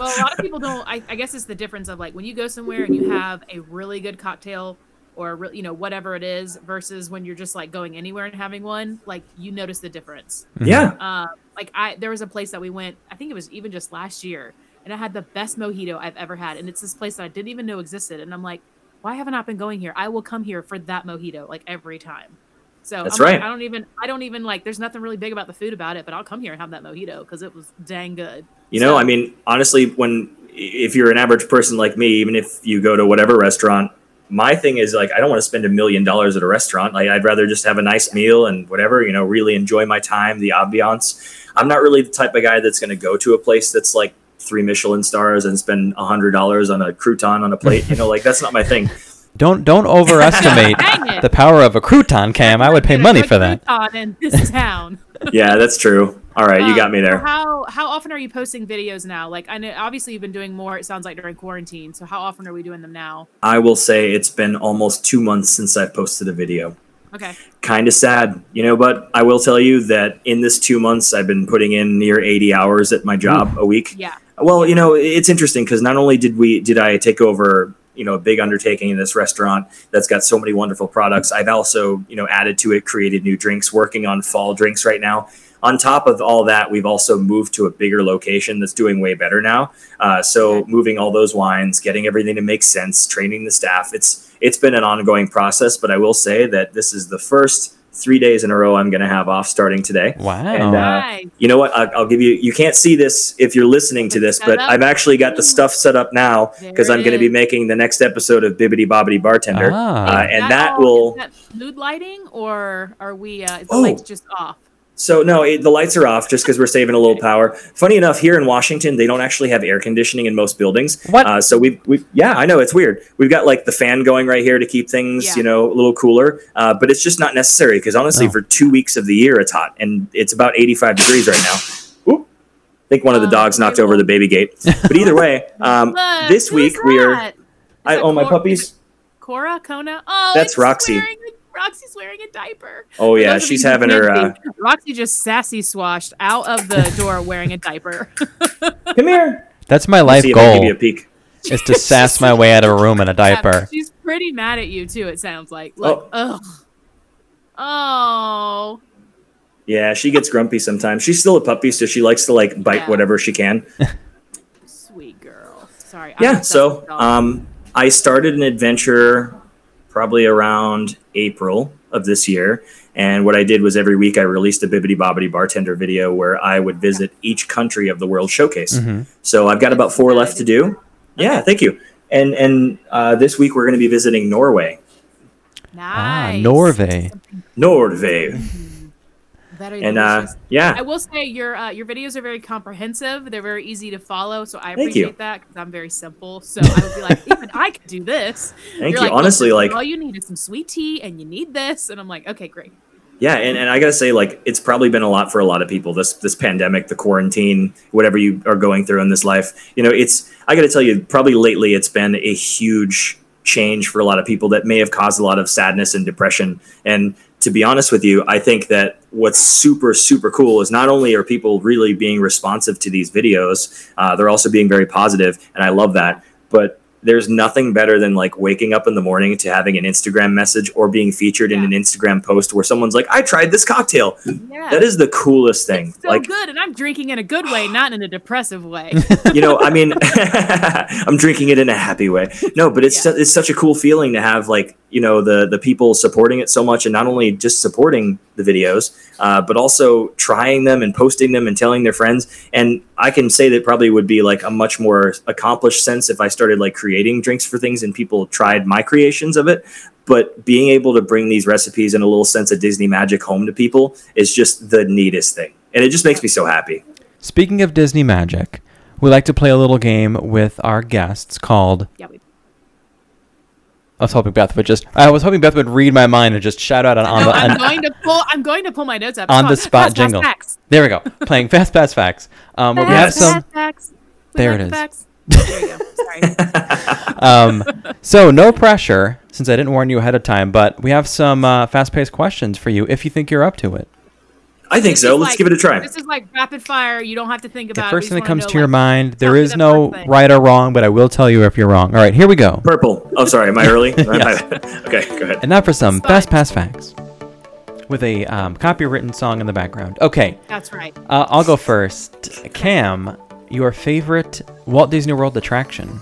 a lot of people don't. I, I guess it's the difference of like when you go somewhere and you have a really good cocktail or a real, you know whatever it is versus when you're just like going anywhere and having one. Like you notice the difference. yeah, Uh, like I there was a place that we went. I think it was even just last year, and I had the best mojito I've ever had. And it's this place that I didn't even know existed. And I'm like, why haven't I been going here? I will come here for that mojito like every time. So That's I'm like, right. I don't even I don't even like. There's nothing really big about the food about it, but I'll come here and have that mojito because it was dang good. You know, So- I mean, honestly, when if you're an average person like me, even if you go to whatever restaurant, my thing is like I don't want to spend a million dollars at a restaurant. Like I'd rather just have a nice meal and whatever, you know, really enjoy my time, the ambiance. I'm not really the type of guy that's going to go to a place that's like three Michelin stars and spend a hundred dollars on a crouton on a plate. You know, like that's not my thing. Don't don't overestimate [laughs] the power of a crouton cam. I would pay money for that. crouton in this [laughs] town. Yeah, that's true. All right, you Um, got me there. how how often are you posting videos now? Like I know obviously you've been doing more. It sounds like during quarantine. So how often are we doing them now? I will say it's been almost two months since I've posted a video. Okay. kind of sad, you know, but I will tell you that in this two months, I've been putting in near 80 hours at my job a week. Yeah. Well, you know, it's interesting because not only did we, did I take over, you know, a big undertaking in this restaurant that's got so many wonderful products. I've also, you know, added to it, created new drinks, working on fall drinks right now. On top of all that, we've also moved to a bigger location that's doing way better now. Uh, so Okay. moving all those wines, getting everything to make sense, training the staff. It's it's been an ongoing process, but I will say that this is the first three days in a row I'm going to have off starting today. Wow. And, uh, Nice. You know what? I, I'll give you. You can't see this if you're listening to this, but I've actually got the stuff set up now because I'm going to be making the next episode of Bibbity Bobbity Bartender, Ah. uh, and that all- will. is that mood lighting, or are we? Uh, is the Oh. lights just off? So no, it, the lights are off just because we're saving a little power. Funny enough, here in Washington, they don't actually have air conditioning in most buildings. What? Uh, so we've, we've yeah, I know it's weird. We've got like the fan going right here to keep things Yeah. you know a little cooler, uh, but it's just not necessary because honestly, Oh. for two weeks of the year, it's hot and it's about 85 degrees right now. Oop. I think one of the Um, dogs knocked over the baby gate. But either way, [laughs] um, Look, this week we are. Is I own my puppies. Cora, Kona. Oh, That's Roxy. Wearing, Roxy's wearing a diaper. Oh For yeah, she's having her. Uh, Roxy just sassy swashed out of the [laughs] door wearing a diaper. come here. That's my life see if I can give goal you a peek. is to sass my way out of a room in a [laughs] diaper. She's pretty mad at you too. It sounds like. Like, ugh. Oh. Yeah, she gets grumpy sometimes. She's still a puppy, so she likes to like bite Yeah. whatever she can. [laughs] Sweet girl. Sorry. Yeah obsessed so um, i started an adventure probably around april of this year. And what i did was every week i released a bibbity bobbity bartender video where i would visit each country of the world showcase. Hmm so i've got about four left to do. Yeah thank you. And and uh, this week we're going to be visiting norway. Ah, nice. Norway. And uh, delicious. I will say your uh, your videos are very comprehensive. They're very easy to follow, so I appreciate that because I'm very simple. So I would be like, even I could do this. thank You're you like, honestly like all you need is some sweet tea, and you need this, and I'm like, okay, great. Yeah, and, and I gotta say, like, it's probably been a lot for a lot of people. This this pandemic, the quarantine, whatever you are going through in this life, you know, it's. I gotta tell you, probably lately, it's been a huge change for a lot of people that may have caused a lot of sadness and depression. And to be honest with you, I think that what's super super cool is not only are people really being responsive to these videos, uh, they're also being very positive, and I love that. But there's nothing better than like waking up in the morning to having an Instagram message or being featured in an Instagram post where someone's like, "I tried this cocktail." Yeah, That is the coolest thing. it's so like, good, and I'm drinking in a good way, [sighs] not in a depressive way. [laughs] you know, I mean, [laughs] [laughs] I'm drinking it in a happy way. No, but it's Yeah. su- it's such a cool feeling to have like you know the the people supporting it so much, and not only just supporting the videos, uh, but also trying them and posting them and telling their friends. And I can say that probably would be like a much more accomplished sense if I started like creating drinks for things and people tried my creations of it. But being able to bring these recipes and a little sense of Disney magic home to people is just the neatest thing, and it just makes me so happy. Speaking of Disney magic, we like to play a little game with our guests called. yeah, we, I was hoping Beth would just. I was hoping Beth would read my mind and just shout out on, on no, the. I'm on- going to pull. I'm going to pull my notes up. On the spot Fast, fast jingle. facts. there we go. Playing fast, fast facts. Um, but we have some. fast facts. We There like it is. Facts. [laughs] There you go. Sorry. [laughs] Um, so no pressure, since I didn't warn you ahead of time. But we have some uh, fast-paced questions for you if you think you're up to it. I think This so. Let's like- give it a try. This is like rapid fire. You don't have to think about it. first We thing that just wanna comes know, to your mind. tell There me is the no first right or wrong, but I will tell you if you're wrong. All right, here we go. Purple. Oh, sorry. Am I early? [laughs] Yes. [laughs] okay, go ahead. And now for some It's fast pass facts with a um, copywritten song in the background. Okay, That's right. uh, I'll go first. Cam, your favorite Walt Disney World attraction?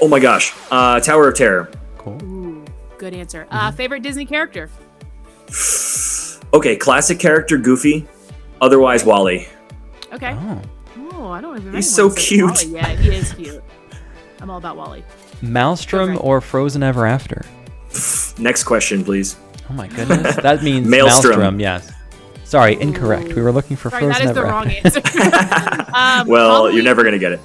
Oh my gosh. Uh, Tower of Terror. Cool. Ooh, good answer. Uh, Mm-hmm. favorite Disney character? [sighs] [laughs] Okay, classic character Goofy. Otherwise, WALL-E. Okay. Oh. Oh, I don't even. He's so cute. WALL-E. Yeah, he is cute. I'm all about WALL-E. Maelstrom Okay. or Frozen Ever After? [laughs] Next question, please. Oh my goodness. [laughs] That means Maelstrom. Maelstrom. yes. Sorry, incorrect. We were looking for Sorry, Frozen Ever After. that is the Ever wrong answer. [laughs] um, Well, Halloween, you're never gonna get it.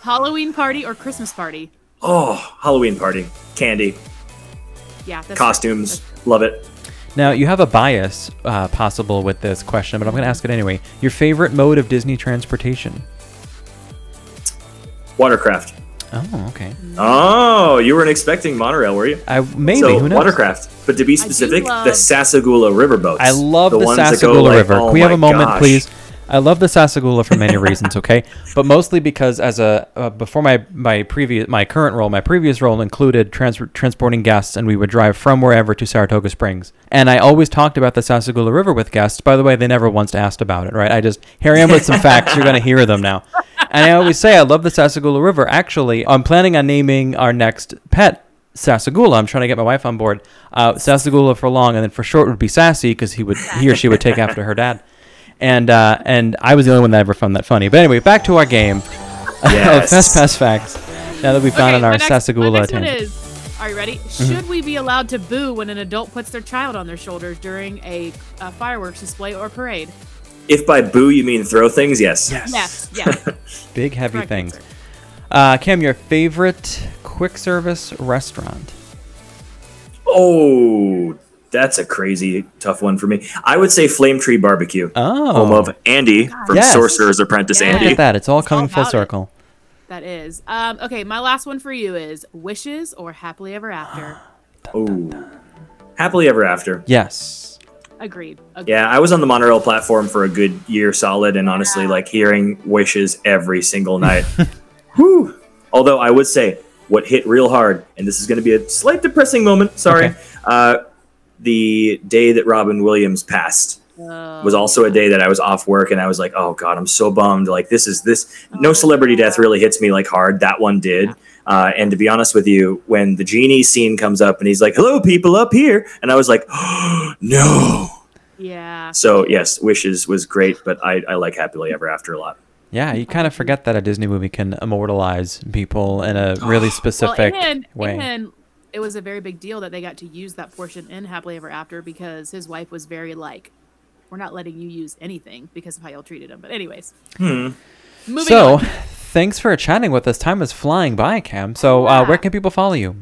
Halloween party or Christmas party? Oh, Halloween party, candy, Yeah, that's costumes, love it. Now, you have a bias uh, possible with this question, but I'm going to ask it anyway. Your favorite mode of Disney transportation? Watercraft. Oh, okay. Oh, you weren't expecting monorail, were you? I maybe so who knows? watercraft, but to be specific, love- the Sassagoula riverboats. I love the, ones that go Sassagoula like- River. oh Can we have a moment, gosh. please? I love the Sassagoula for many reasons, okay? But mostly because as a uh, before my my previous my current role, my previous role included trans- transporting guests, and we would drive from wherever to Saratoga Springs. And I always talked about the Sassagoula River with guests. By the way, they never once asked about it, right? I just here I am with some [laughs] facts. You're going to hear them now. And I always say I love the Sassagoula River. Actually, I'm planning on naming our next pet Sassagoula. I'm trying to get my wife on board. Uh, Sassagoula for long, and then for short would be Sassy because he would he or she would take after her dad. And uh, and I was the only one that ever found that funny. But anyway, back to our game. [laughs] Yes. Fast Pass Facts. Now that we've gone on our next, my Sassagoula next one tangent. is, are you ready? Mm-hmm. Should we be allowed to boo when an adult puts their child on their shoulders during a, a fireworks display or parade? If by boo you mean throw things, yes. Yes, yes. [laughs] Big heavy Correct things. Uh, Cam, your favorite quick service restaurant? Oh, that's a crazy tough one for me. I would say Flame Tree Barbecue. Oh, Home of Andy from Yes. Sorcerer's Apprentice Yeah. Look Andy. at that! It's all all coming full about it. circle. that is. Um, okay, my last one for you is wishes or happily ever after. [gasps] Oh. Happily Ever After. Yes. Agreed. Agreed. Yeah, I was on the monorail platform for a good year solid, and honestly, Yeah. like hearing wishes every single [laughs] night. Whew. Although I would say what hit real hard, and this is going to be a slight depressing moment. Sorry. Okay. Uh, the day that Robin Williams passed Uh, was also a day that I was off work, and I was like, "Oh God, I'm so bummed." Like this is this. No Oh, celebrity yeah. death really hits me like hard. That one did. Uh, and to be honest with you, when the genie scene comes up and he's like, "Hello, people up here," and I was like, oh, [gasps] "No." yeah. So yes, Wishes was great, but I, I like Happily Ever After a lot. Yeah, you kind of forget that a Disney movie can immortalize people in a really specific [gasps] well, and, way. and it was a very big deal that they got to use that portion in Happily Ever After because his wife was very like, "We're not letting you use anything because of how y'all treated him." But anyways, Hmm. so, on. thanks for chatting with us. Time is flying by, Cam. So, uh, where can people follow you?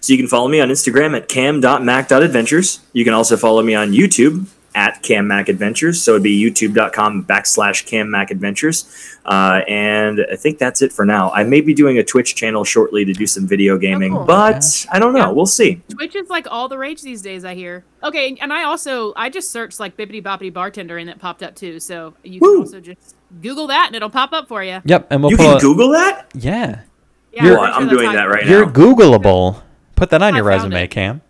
So you can follow me on Instagram at cam.mac.adventures. You can also follow me on YouTube at cammacadventures. So it'd be youtube.com backslash Cam cammacadventures. Uh, and I think that's it for now. I may be doing a Twitch channel shortly to do some video gaming, cool. but I don't know. Yeah. We'll see. Twitch is like all the rage these days. I hear. Okay, and I also I just searched like bippity boppity bartender and it popped up too. So you Woo. can also just Google that and it'll pop up for you. Yep, and we'll you can a- Google that? Yeah, Yeah, You're- Well, pretty I'm doing how that I- right you're. Googleable. Put that on your I found resume, it. Cam.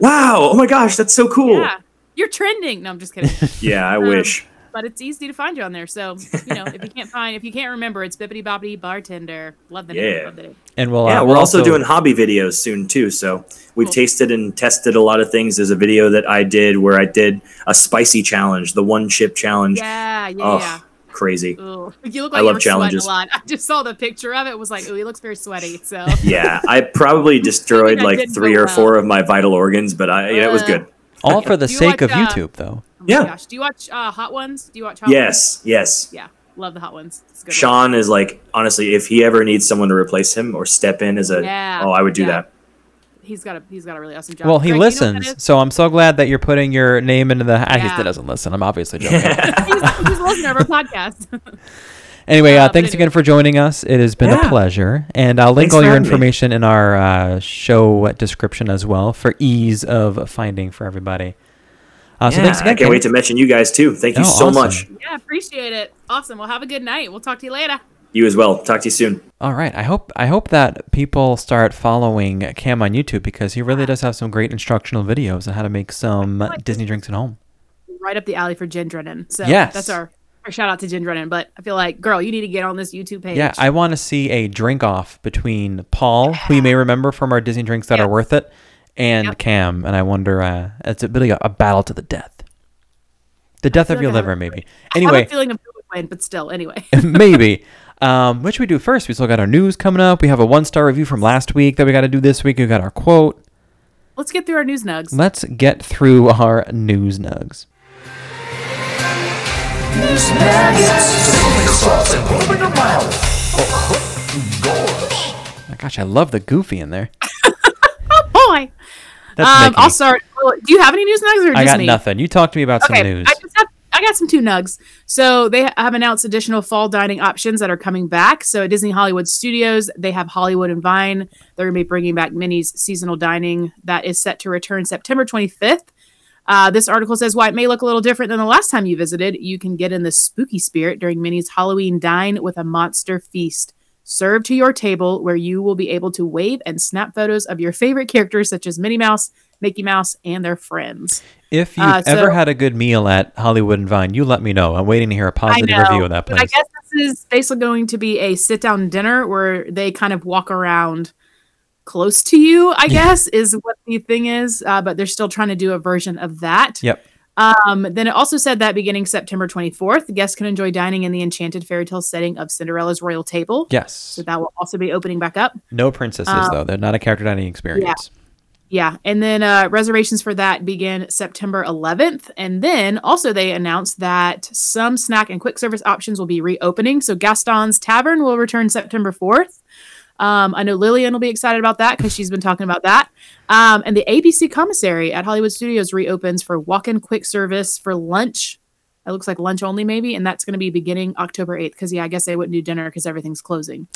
Wow. Oh my gosh. That's so cool. Yeah, you're trending. No, I'm just kidding. [laughs] Yeah, I Um, wish. but it's easy to find you on there. So you know, if you can't find, if you can't remember, it's bippity boppity bartender. Love the name. Yeah. Love the name. And we'll Yeah, uh, we're we'll also, doing hobby videos soon too. So we've Cool. tasted and tested a lot of things. There's a video that I did where I did a spicy challenge, the one chip challenge. Yeah, yeah, oh, yeah. crazy. Ooh, you look I like you love were challenges. sweating a lot. I just saw the picture of it. Was like, oh, he looks very sweaty. So Yeah, I probably [laughs] destroyed that like three or well. four of my vital organs, but I, yeah, it was Uh, good. All for the Do you sake of watch, uh, YouTube, though. Oh Yeah. Gosh, do you watch uh, Hot Ones? Do you watch Hot Yes, yes. Ones? Yeah, love the Hot Ones. It's a good. one. Sean is like honestly, if he ever needs someone to replace him or step in as a, Yeah, oh, I would do yeah. that. He's got a he's got a really awesome job. Well, he Greg, you know listens, so I'm so glad that you're putting your name into the. Ah, Yeah. He doesn't listen. I'm obviously [laughs] joking. he's, he's a listener of our [laughs] podcast. [laughs] Anyway, Uh, uh, thanks anyway. again for joining us. It has been a pleasure, and I'll link Thanks all your having me. information in our uh, show description as well for ease of finding for everybody. Uh, so yeah, thanks again. I can't wait to mention you guys too. Thank you Oh, so awesome. much. yeah, appreciate it. Awesome. Well, have a good night. We'll talk to you later. You as well. Talk to you soon. All right, I hope I hope that people start following Cam on YouTube because he really does have some great instructional videos on how to make some Disney drinks at home. Right up the alley for Jen Drennan. So Yes. that's our, our shout out to Jen Drennan. But I feel like, girl, you need to get on this YouTube page. Yeah, I want to see a drink off between Paul, who you may remember from our Disney drinks that Yeah. are worth it, and Yep. Cam. And I wonder, uh, it's a really a, a battle to the death. The death of your I liver, maybe. I have Anyway, a feeling of win, but still, anyway. [laughs] [laughs] maybe. Um, what should we do first? We still got our news coming up. We have a one star review from last week that we got to do this week. We got our quote. Let's get through our news nugs. Let's get through our news nugs. News nuggets. Sizzling sauce and put 'em in your mouth. Gosh. My gosh, I love the goofy in there. [laughs] Oh boy. That's Um, I'll start. Do you have any news nugs or just I got me? nothing. You talk to me about Okay, some news. I just have I got some two nugs. So they have announced additional fall dining options that are coming back. So at Disney Hollywood Studios, they have Hollywood and Vine. They're going to be bringing back Minnie's seasonal dining that is set to return September 25th. Uh, this article says while it may look a little different than the last time you visited, you can get in the spooky spirit during Minnie's Halloween dine with a monster feast. Served to your table, where you will be able to wave and snap photos of your favorite characters such as Minnie Mouse, Mickey Mouse, and their friends. If you've Uh, ever so- had a good meal at Hollywood and Vine, you let me know. I'm waiting to hear a positive review of that place. I guess this is basically going to be a sit down dinner where they kind of walk around close to you, I guess, is what the thing is. Uh, but they're still trying to do a version of that. Yep. Um, then it also said that beginning September 24th, guests can enjoy dining in the enchanted fairy tale setting of Cinderella's royal table. Yes. So that will also be opening back up. No princesses Um, though. They're not a character dining experience. Yeah. Yeah, And then uh, reservations for that begin September 11th. And then also they announced that some snack and quick service options will be reopening. So Gaston's Tavern will return September 4th. Um, I know Lillian will be excited about that because she's been talking about that. Um, and the ABC Commissary at Hollywood Studios reopens for walk in quick service for lunch. It looks like lunch only, maybe. And that's going to be beginning October 8th because, yeah, I guess they wouldn't do dinner because everything's closing.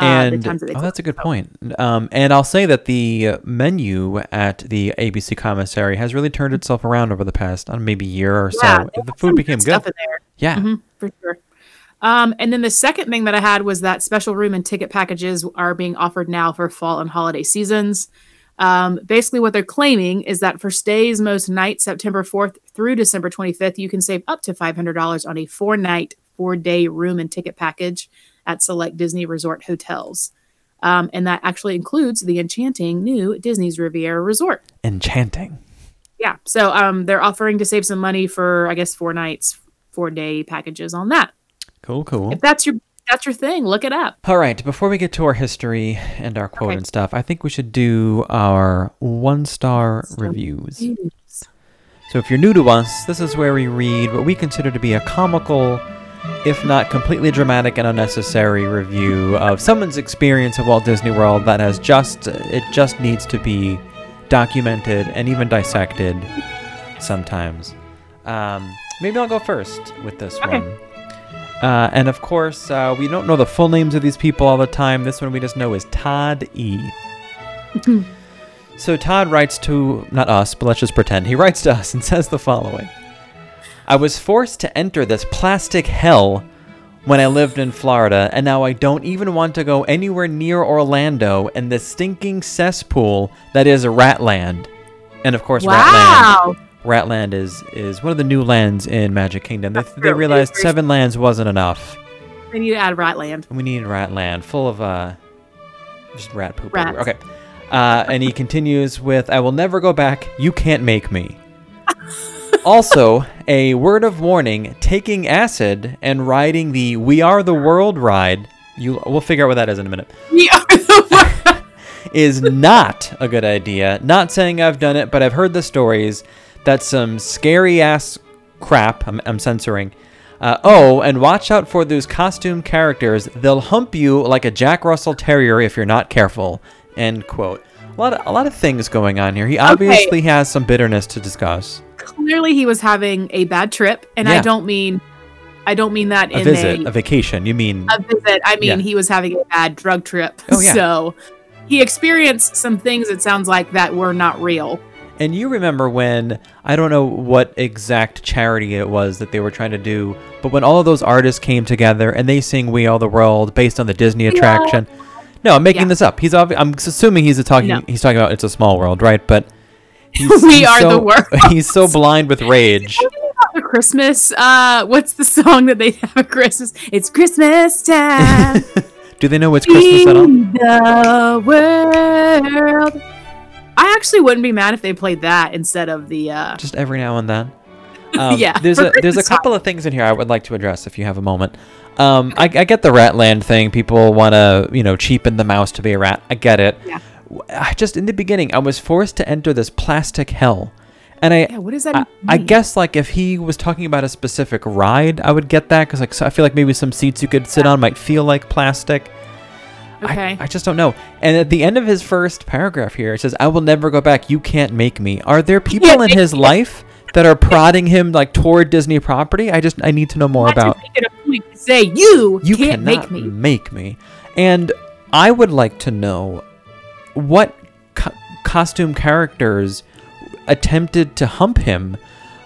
uh, the And times that they oh, that's a good point. Um, and I'll say that the menu at the ABC commissary has really turned itself around over the past uh, maybe year or Yeah, so. The food became good. stuff in there. Yeah. Mhm, for sure. Um, and then the second thing that I had was that special room and ticket packages are being offered now for fall and holiday seasons. Um, basically, what they're claiming is that for stays most nights, September 4th through December 25th, you can save up to $500 on a four night, four day room and ticket package at select Disney resort hotels. Um, and that actually includes the enchanting new Disney's Riviera Resort. Enchanting. Yeah. So um, they're offering to save some money for, I guess, four nights, four day packages on that. Cool, cool. If that's your that's your thing, look it up. All right, before we get to our history and our quote Okay. and stuff, I think we should do our one star reviews. So, if you're new to us, this is where we read what we consider to be a comical, if not completely dramatic and unnecessary review of someone's experience at Walt Disney World that has just, it just needs to be documented and even dissected sometimes. Um, maybe I'll go first with this Okay. one. Uh, and of course, uh, we don't know the full names of these people all the time. This one we just know is Todd E. [laughs] so Todd writes to, not us, but let's just pretend. He writes to us and [laughs] says the following I was forced to enter this plastic hell when I lived in Florida, and now I don't even want to go anywhere near Orlando and the stinking cesspool that is Ratland. And of course, Ratland. Wow. Ratland is is one of the new lands in Magic Kingdom. They, they realized seven lands wasn't enough. They need to add Ratland. We need Ratland, full of uh, just rat poop. Rats. everywhere. Okay. Uh, and he continues with, "I will never go back. You can't make me." [laughs] also, a word of warning: taking acid and riding the "We Are the World" ride. You, we'll figure out what that is in a minute. We are the world. [laughs] is not a good idea. Not saying I've done it, but I've heard the stories. That's some scary ass crap. I'm, I'm censoring. Uh, oh, and watch out for those costume characters. They'll hump you like a Jack Russell Terrier if you're not careful. End quote. A lot of, a lot of things going on here. He obviously has some bitterness to discuss. clearly he was having a bad trip, and I don't mean I don't mean that A in visit, a, a vacation. You mean a visit. I mean Yeah. he was having a bad drug trip. Oh, yeah. [laughs] So he experienced some things it sounds like that were not real. And you remember when I don't know what exact charity it was that they were trying to do, but when all of those artists came together and they sing "We All the World" based on the Disney attraction. No, I'm making Yeah. this up. He's obvi- I'm assuming he's a talking. No. He's talking about "It's a Small World," right? But [laughs] We are the world. [laughs] He's so blind with rage. [laughs] Christmas. Uh, what's the song that they have at Christmas? It's Christmas time. Do they know it's Christmas at all? the world. I actually wouldn't be mad if they played that instead of the. Uh, Just every now and then. [laughs] Um, Yeah, there's a there's a couple of things in here I would like to address if you have a moment. Um, I, I get the Ratland thing. People want to you know cheapen the mouse to be a rat. I get it. Yeah. I just in the beginning, I was forced to enter this plastic hell, and I. yeah, what does that I, mean? I guess like if he was talking about a specific ride, I would get that because like so I feel like maybe some seats you could sit on might feel like plastic. I- Okay. I, just don't know. And at the end of his first paragraph here, it says, "I will never go back. You can't make me." Are there people in make his life that are prodding him like toward Disney property? I just I need to know more Not to about. make it a point to say you, You can't cannot make me. make me. And I would like to know what co- costume characters attempted to hump him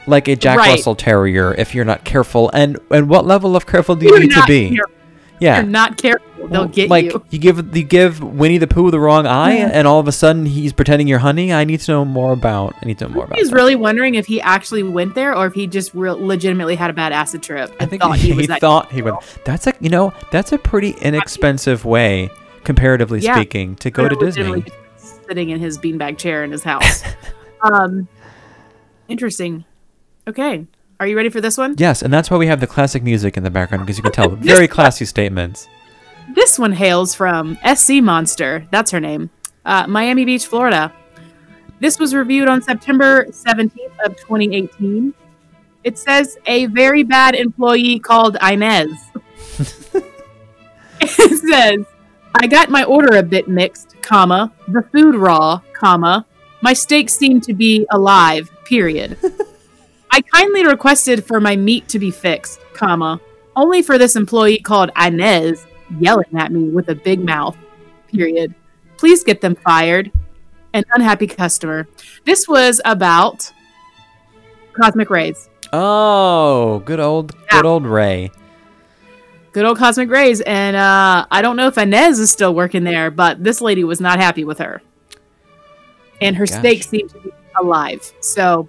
like a Jack Right. Russell Terrier if you're not careful, and and what level of careful do you You're need to be? careful. Yeah. You're not careful. They'll get you. like you. give you give Winnie the Pooh the wrong eye, Yeah. and all of a sudden he's pretending you're honey. I need to know more about. I need to know more about. He's that. really wondering if he actually went there or if he just real legitimately had a bad acid trip. I think thought he, he was thought he would. That's a you know that's a pretty inexpensive way, comparatively Yeah. speaking, to go to Disney. sitting in his beanbag chair in his house. [laughs] um, interesting. Okay, are you ready for this one? Yes, and that's why we have the classic music in the background because you can tell very [laughs] classy statements. This one hails from SC Monster. That's her name. Uh, Miami Beach, Florida. This was reviewed on September 17th of 2018. It says a very bad employee called Inez. [laughs] it says, I got my order a bit mixed, comma, the food raw, comma, my steak seemed to be alive, period. [laughs] I kindly requested for my meat to be fixed, comma, only for this employee called Inez yelling at me with a big mouth, period. Please get them fired. An unhappy customer. This was about Cosmic Rays. Oh, good old, good old Ray. Good old Cosmic Rays. And uh, I don't know if Inez is still working there, but this lady was not happy with her. And her Gosh. steak seemed to be alive. So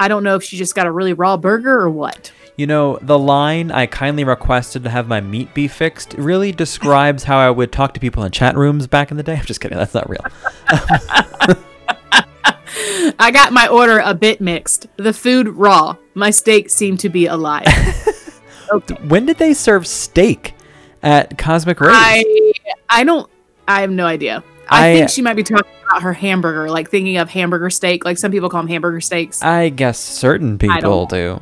I don't know if she just got a really raw burger or what. You know, the line I kindly requested to have my meat be fixed really describes how I would talk to people in chat rooms back in the day. I'm just kidding. That's not real. [laughs] I got my order a bit mixed. The food raw. My steak seemed to be alive. [laughs] okay. When did they serve steak at Cosmic Rays? I I don't I have no idea. I, I- think she might be talking about her hamburger, like thinking of hamburger steak. Like some people call them hamburger steaks. I guess certain people do.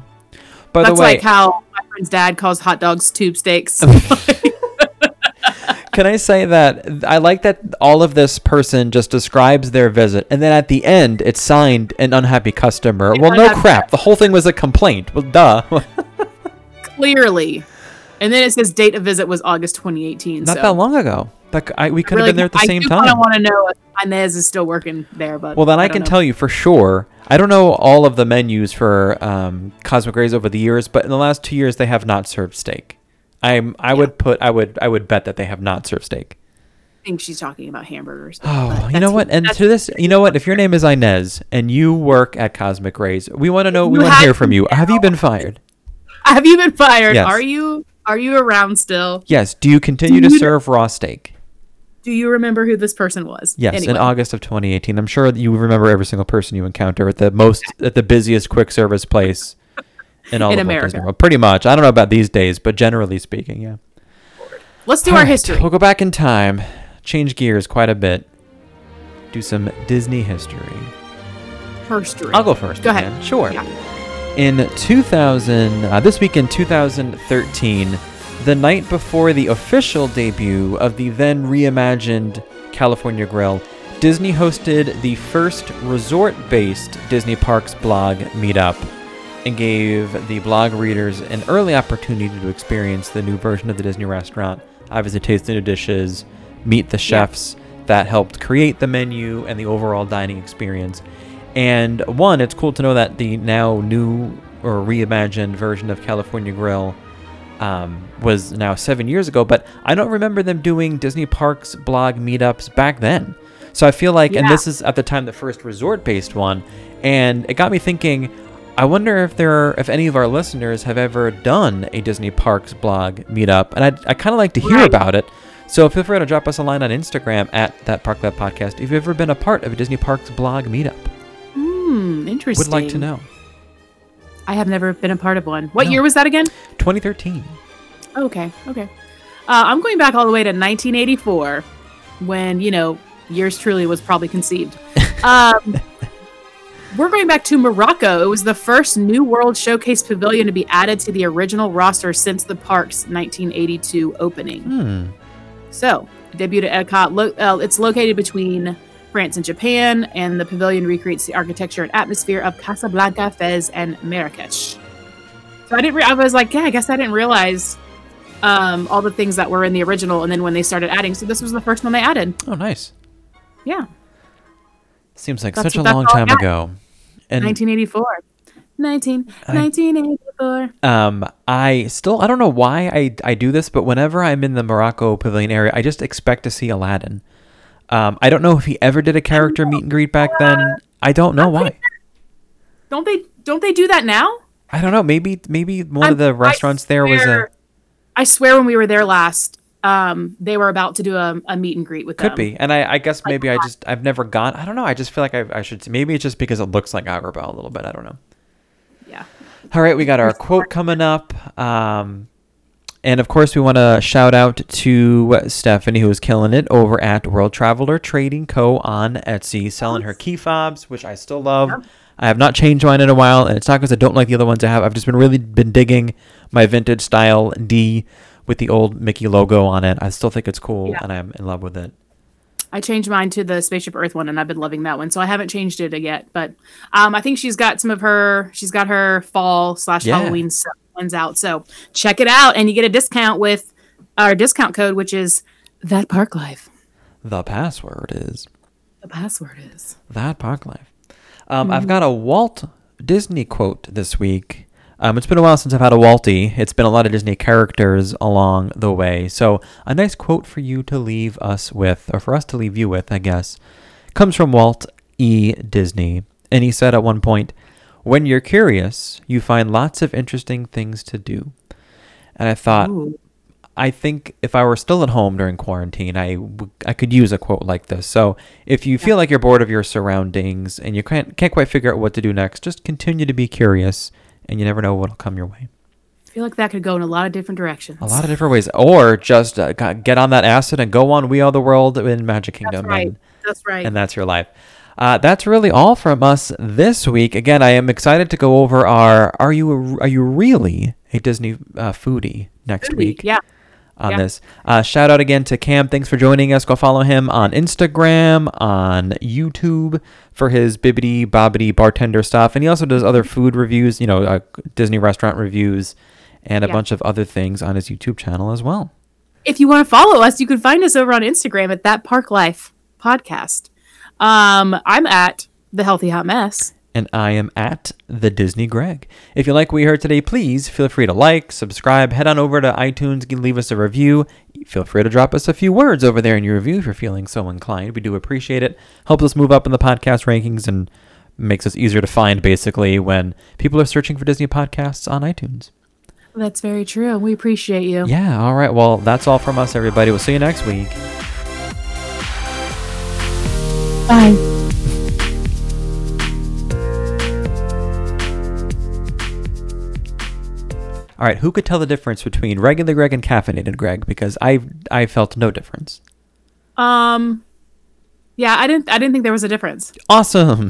By That's the way, like how my friend's dad calls hot dogs tube steaks. [laughs] [laughs] can I say that I like that all of this person just describes their visit, and then at the end it's signed an unhappy customer. well, no crap. The whole thing was a complaint. Well, duh. [laughs] Clearly. And then it says date of visit was August 2018. Not so that long ago. Like I, we could really, have been there at the I same do time. of want to know if Inez is still working there, but Well, then I, don't can know. tell you for sure. I don't know all of the menus for um, Cosmic Rays over the years, but in the last two years they have not served steak. I'm. I would put. I would. I would bet that they have not served steak. I think she's talking about hamburgers. Oh, you know what? And to this, you know what? If your name is Inez and you work at Cosmic Rays, we want to know. We want to hear from you. Have you been fired? Have you been fired? Yes. Are you are you around still? Yes. Do you continue to you- serve raw steak? Do you remember who this person was? Yes. Anyway. In August of 2018, I'm sure that you remember every single person you encounter at the most at the busiest quick service place [laughs] in all In of America. World. Pretty much. I don't know about these days, but generally speaking, yeah. Let's do All our right, history. We'll go back in time, change gears quite a bit, do some Disney history. History. I'll go first. Go ahead. Sure. Yeah. In 2000, uh, this week in 2013, the night before the official debut of the then reimagined California Grill, Disney hosted the first resort based Disney Parks blog meetup and gave the blog readers an early opportunity to experience the new version of the Disney restaurant, obviously taste the new dishes, meet the chefs that helped create the menu and the overall dining experience. And one, it's cool to know that the now new or reimagined version of California Grill um, was now seven years ago, but I don't remember them doing Disney Parks blog meetups back then. So I feel like, and this is at the time the first resort based one, and it got me thinking. I wonder if there, are, if any of our listeners have ever done a Disney Parks blog meetup, and I'd, I kind of like to hear Right. about it. So feel free to drop us a line on Instagram at that Park Life Podcast if you've ever been a part of a Disney Parks blog meetup. Hmm, interesting. Would like to know. I have never been a part of one. What No. year was that again? 2013. Okay, okay. Uh, I'm going back all the way to 1984, when you know yours truly was probably conceived. [laughs] Um, we're going back to Morocco. It was the first New World Showcase Pavilion to be added to the original roster since the park's 1982 opening. Hmm. So, debuted at Epcot. Lo- uh, it's located between France and Japan, and the pavilion recreates the architecture and atmosphere of Casablanca, Fez, and Marrakesh. So I didn't. Re- I was like, yeah, I guess I didn't realize um, all the things that were in the original, and then when they started adding, so this was the first one they added. Oh, nice. Yeah, Seems like That's such a long time ago. And 1984. 19, 1984. um, I still I don't know why I I do this, but whenever I'm in the Morocco Pavilion area, I just expect to see Aladdin. Um, I don't know if he ever did a character meet and greet back then. I don't know why. Don't they? Don't they do that now? I don't know. Maybe maybe one of I'm- the I restaurants there was a swear- I swear, when we were there last, um, they were about to do a, a meet and greet with Could them. be, and I, I guess Like maybe I just I've never gone. I don't know. I just feel like I, I should. Maybe it's just because it looks like Agrabah a little bit. I don't know. Yeah. All right, we got our quote coming up. Um, and of course, we want to shout out to Stephanie, who is killing it over at World Traveler Trading Co. on Etsy, selling her key fobs, which I still love. I have not changed mine in a while, and it's not because I don't like the other ones I have. I've just been really been digging my vintage style D with the old Mickey logo on it. I still think it's cool, Yeah. and I'm in love with it. I changed mine to the Spaceship Earth one, and I've been loving that one. So I haven't changed it yet, but um, I think she's got some of her. She's got her fall slash Yeah. Halloween stuff ones out. So check it out, and you get a discount with our discount code, which is that Park Life. The password is The password is that park life. Um, I've got a Walt Disney quote this week. Um, it's been a while since I've had a Waltie. It's been a lot of Disney characters along the way. So a nice quote for you to leave us with, or for us to leave you with, I guess, comes from Walt E. Disney. And he said at one point, When you're curious, you find lots of interesting things to do. And I thought, Ooh. I think if I were still at home during quarantine, I, w- I could use a quote like this. So if you feel like you're bored of your surroundings and you can't, can't quite figure out what to do next, just continue to be curious and you never know what'll come your way. I feel like that could go in a lot of different directions. A lot of different ways. Or just uh, get on that acid and go on We Are the World in Magic Kingdom. That's right. And, That's right. and that's your life. Uh, that's really all from us this week. Again, I am excited to go over our Are You Are You Really a Disney uh, Foodie next be. week? Yeah. on Yeah. this. Uh, shout out again to Cam. Thanks for joining us. Go follow him on Instagram, on YouTube for his bibbity bobbity bartender stuff. And he also does other food reviews, you know, uh, Disney restaurant reviews, and a Yeah. bunch of other things on his YouTube channel as well. if you want to follow us, you can find us over on Instagram at that Park Life podcast. Um, I'm at the Healthy Hot Mess. And I am at the Disney Greg. If you like what you heard today, please feel free to like, subscribe, head on over to iTunes, g- leave us a review. Feel free to drop us a few words over there in your review if you're feeling so inclined. We do appreciate it. Helps us move up in the podcast rankings and makes us easier to find basically when people are searching for Disney podcasts on iTunes. That's very true. We appreciate you. Yeah, all right. Well, that's all from us, everybody. We'll see you next week. Bye. All right, who could tell the difference between regular Greg and caffeinated Greg? Because I I felt no difference. Um, yeah, I didn't. I didn't think there was a difference. Awesome.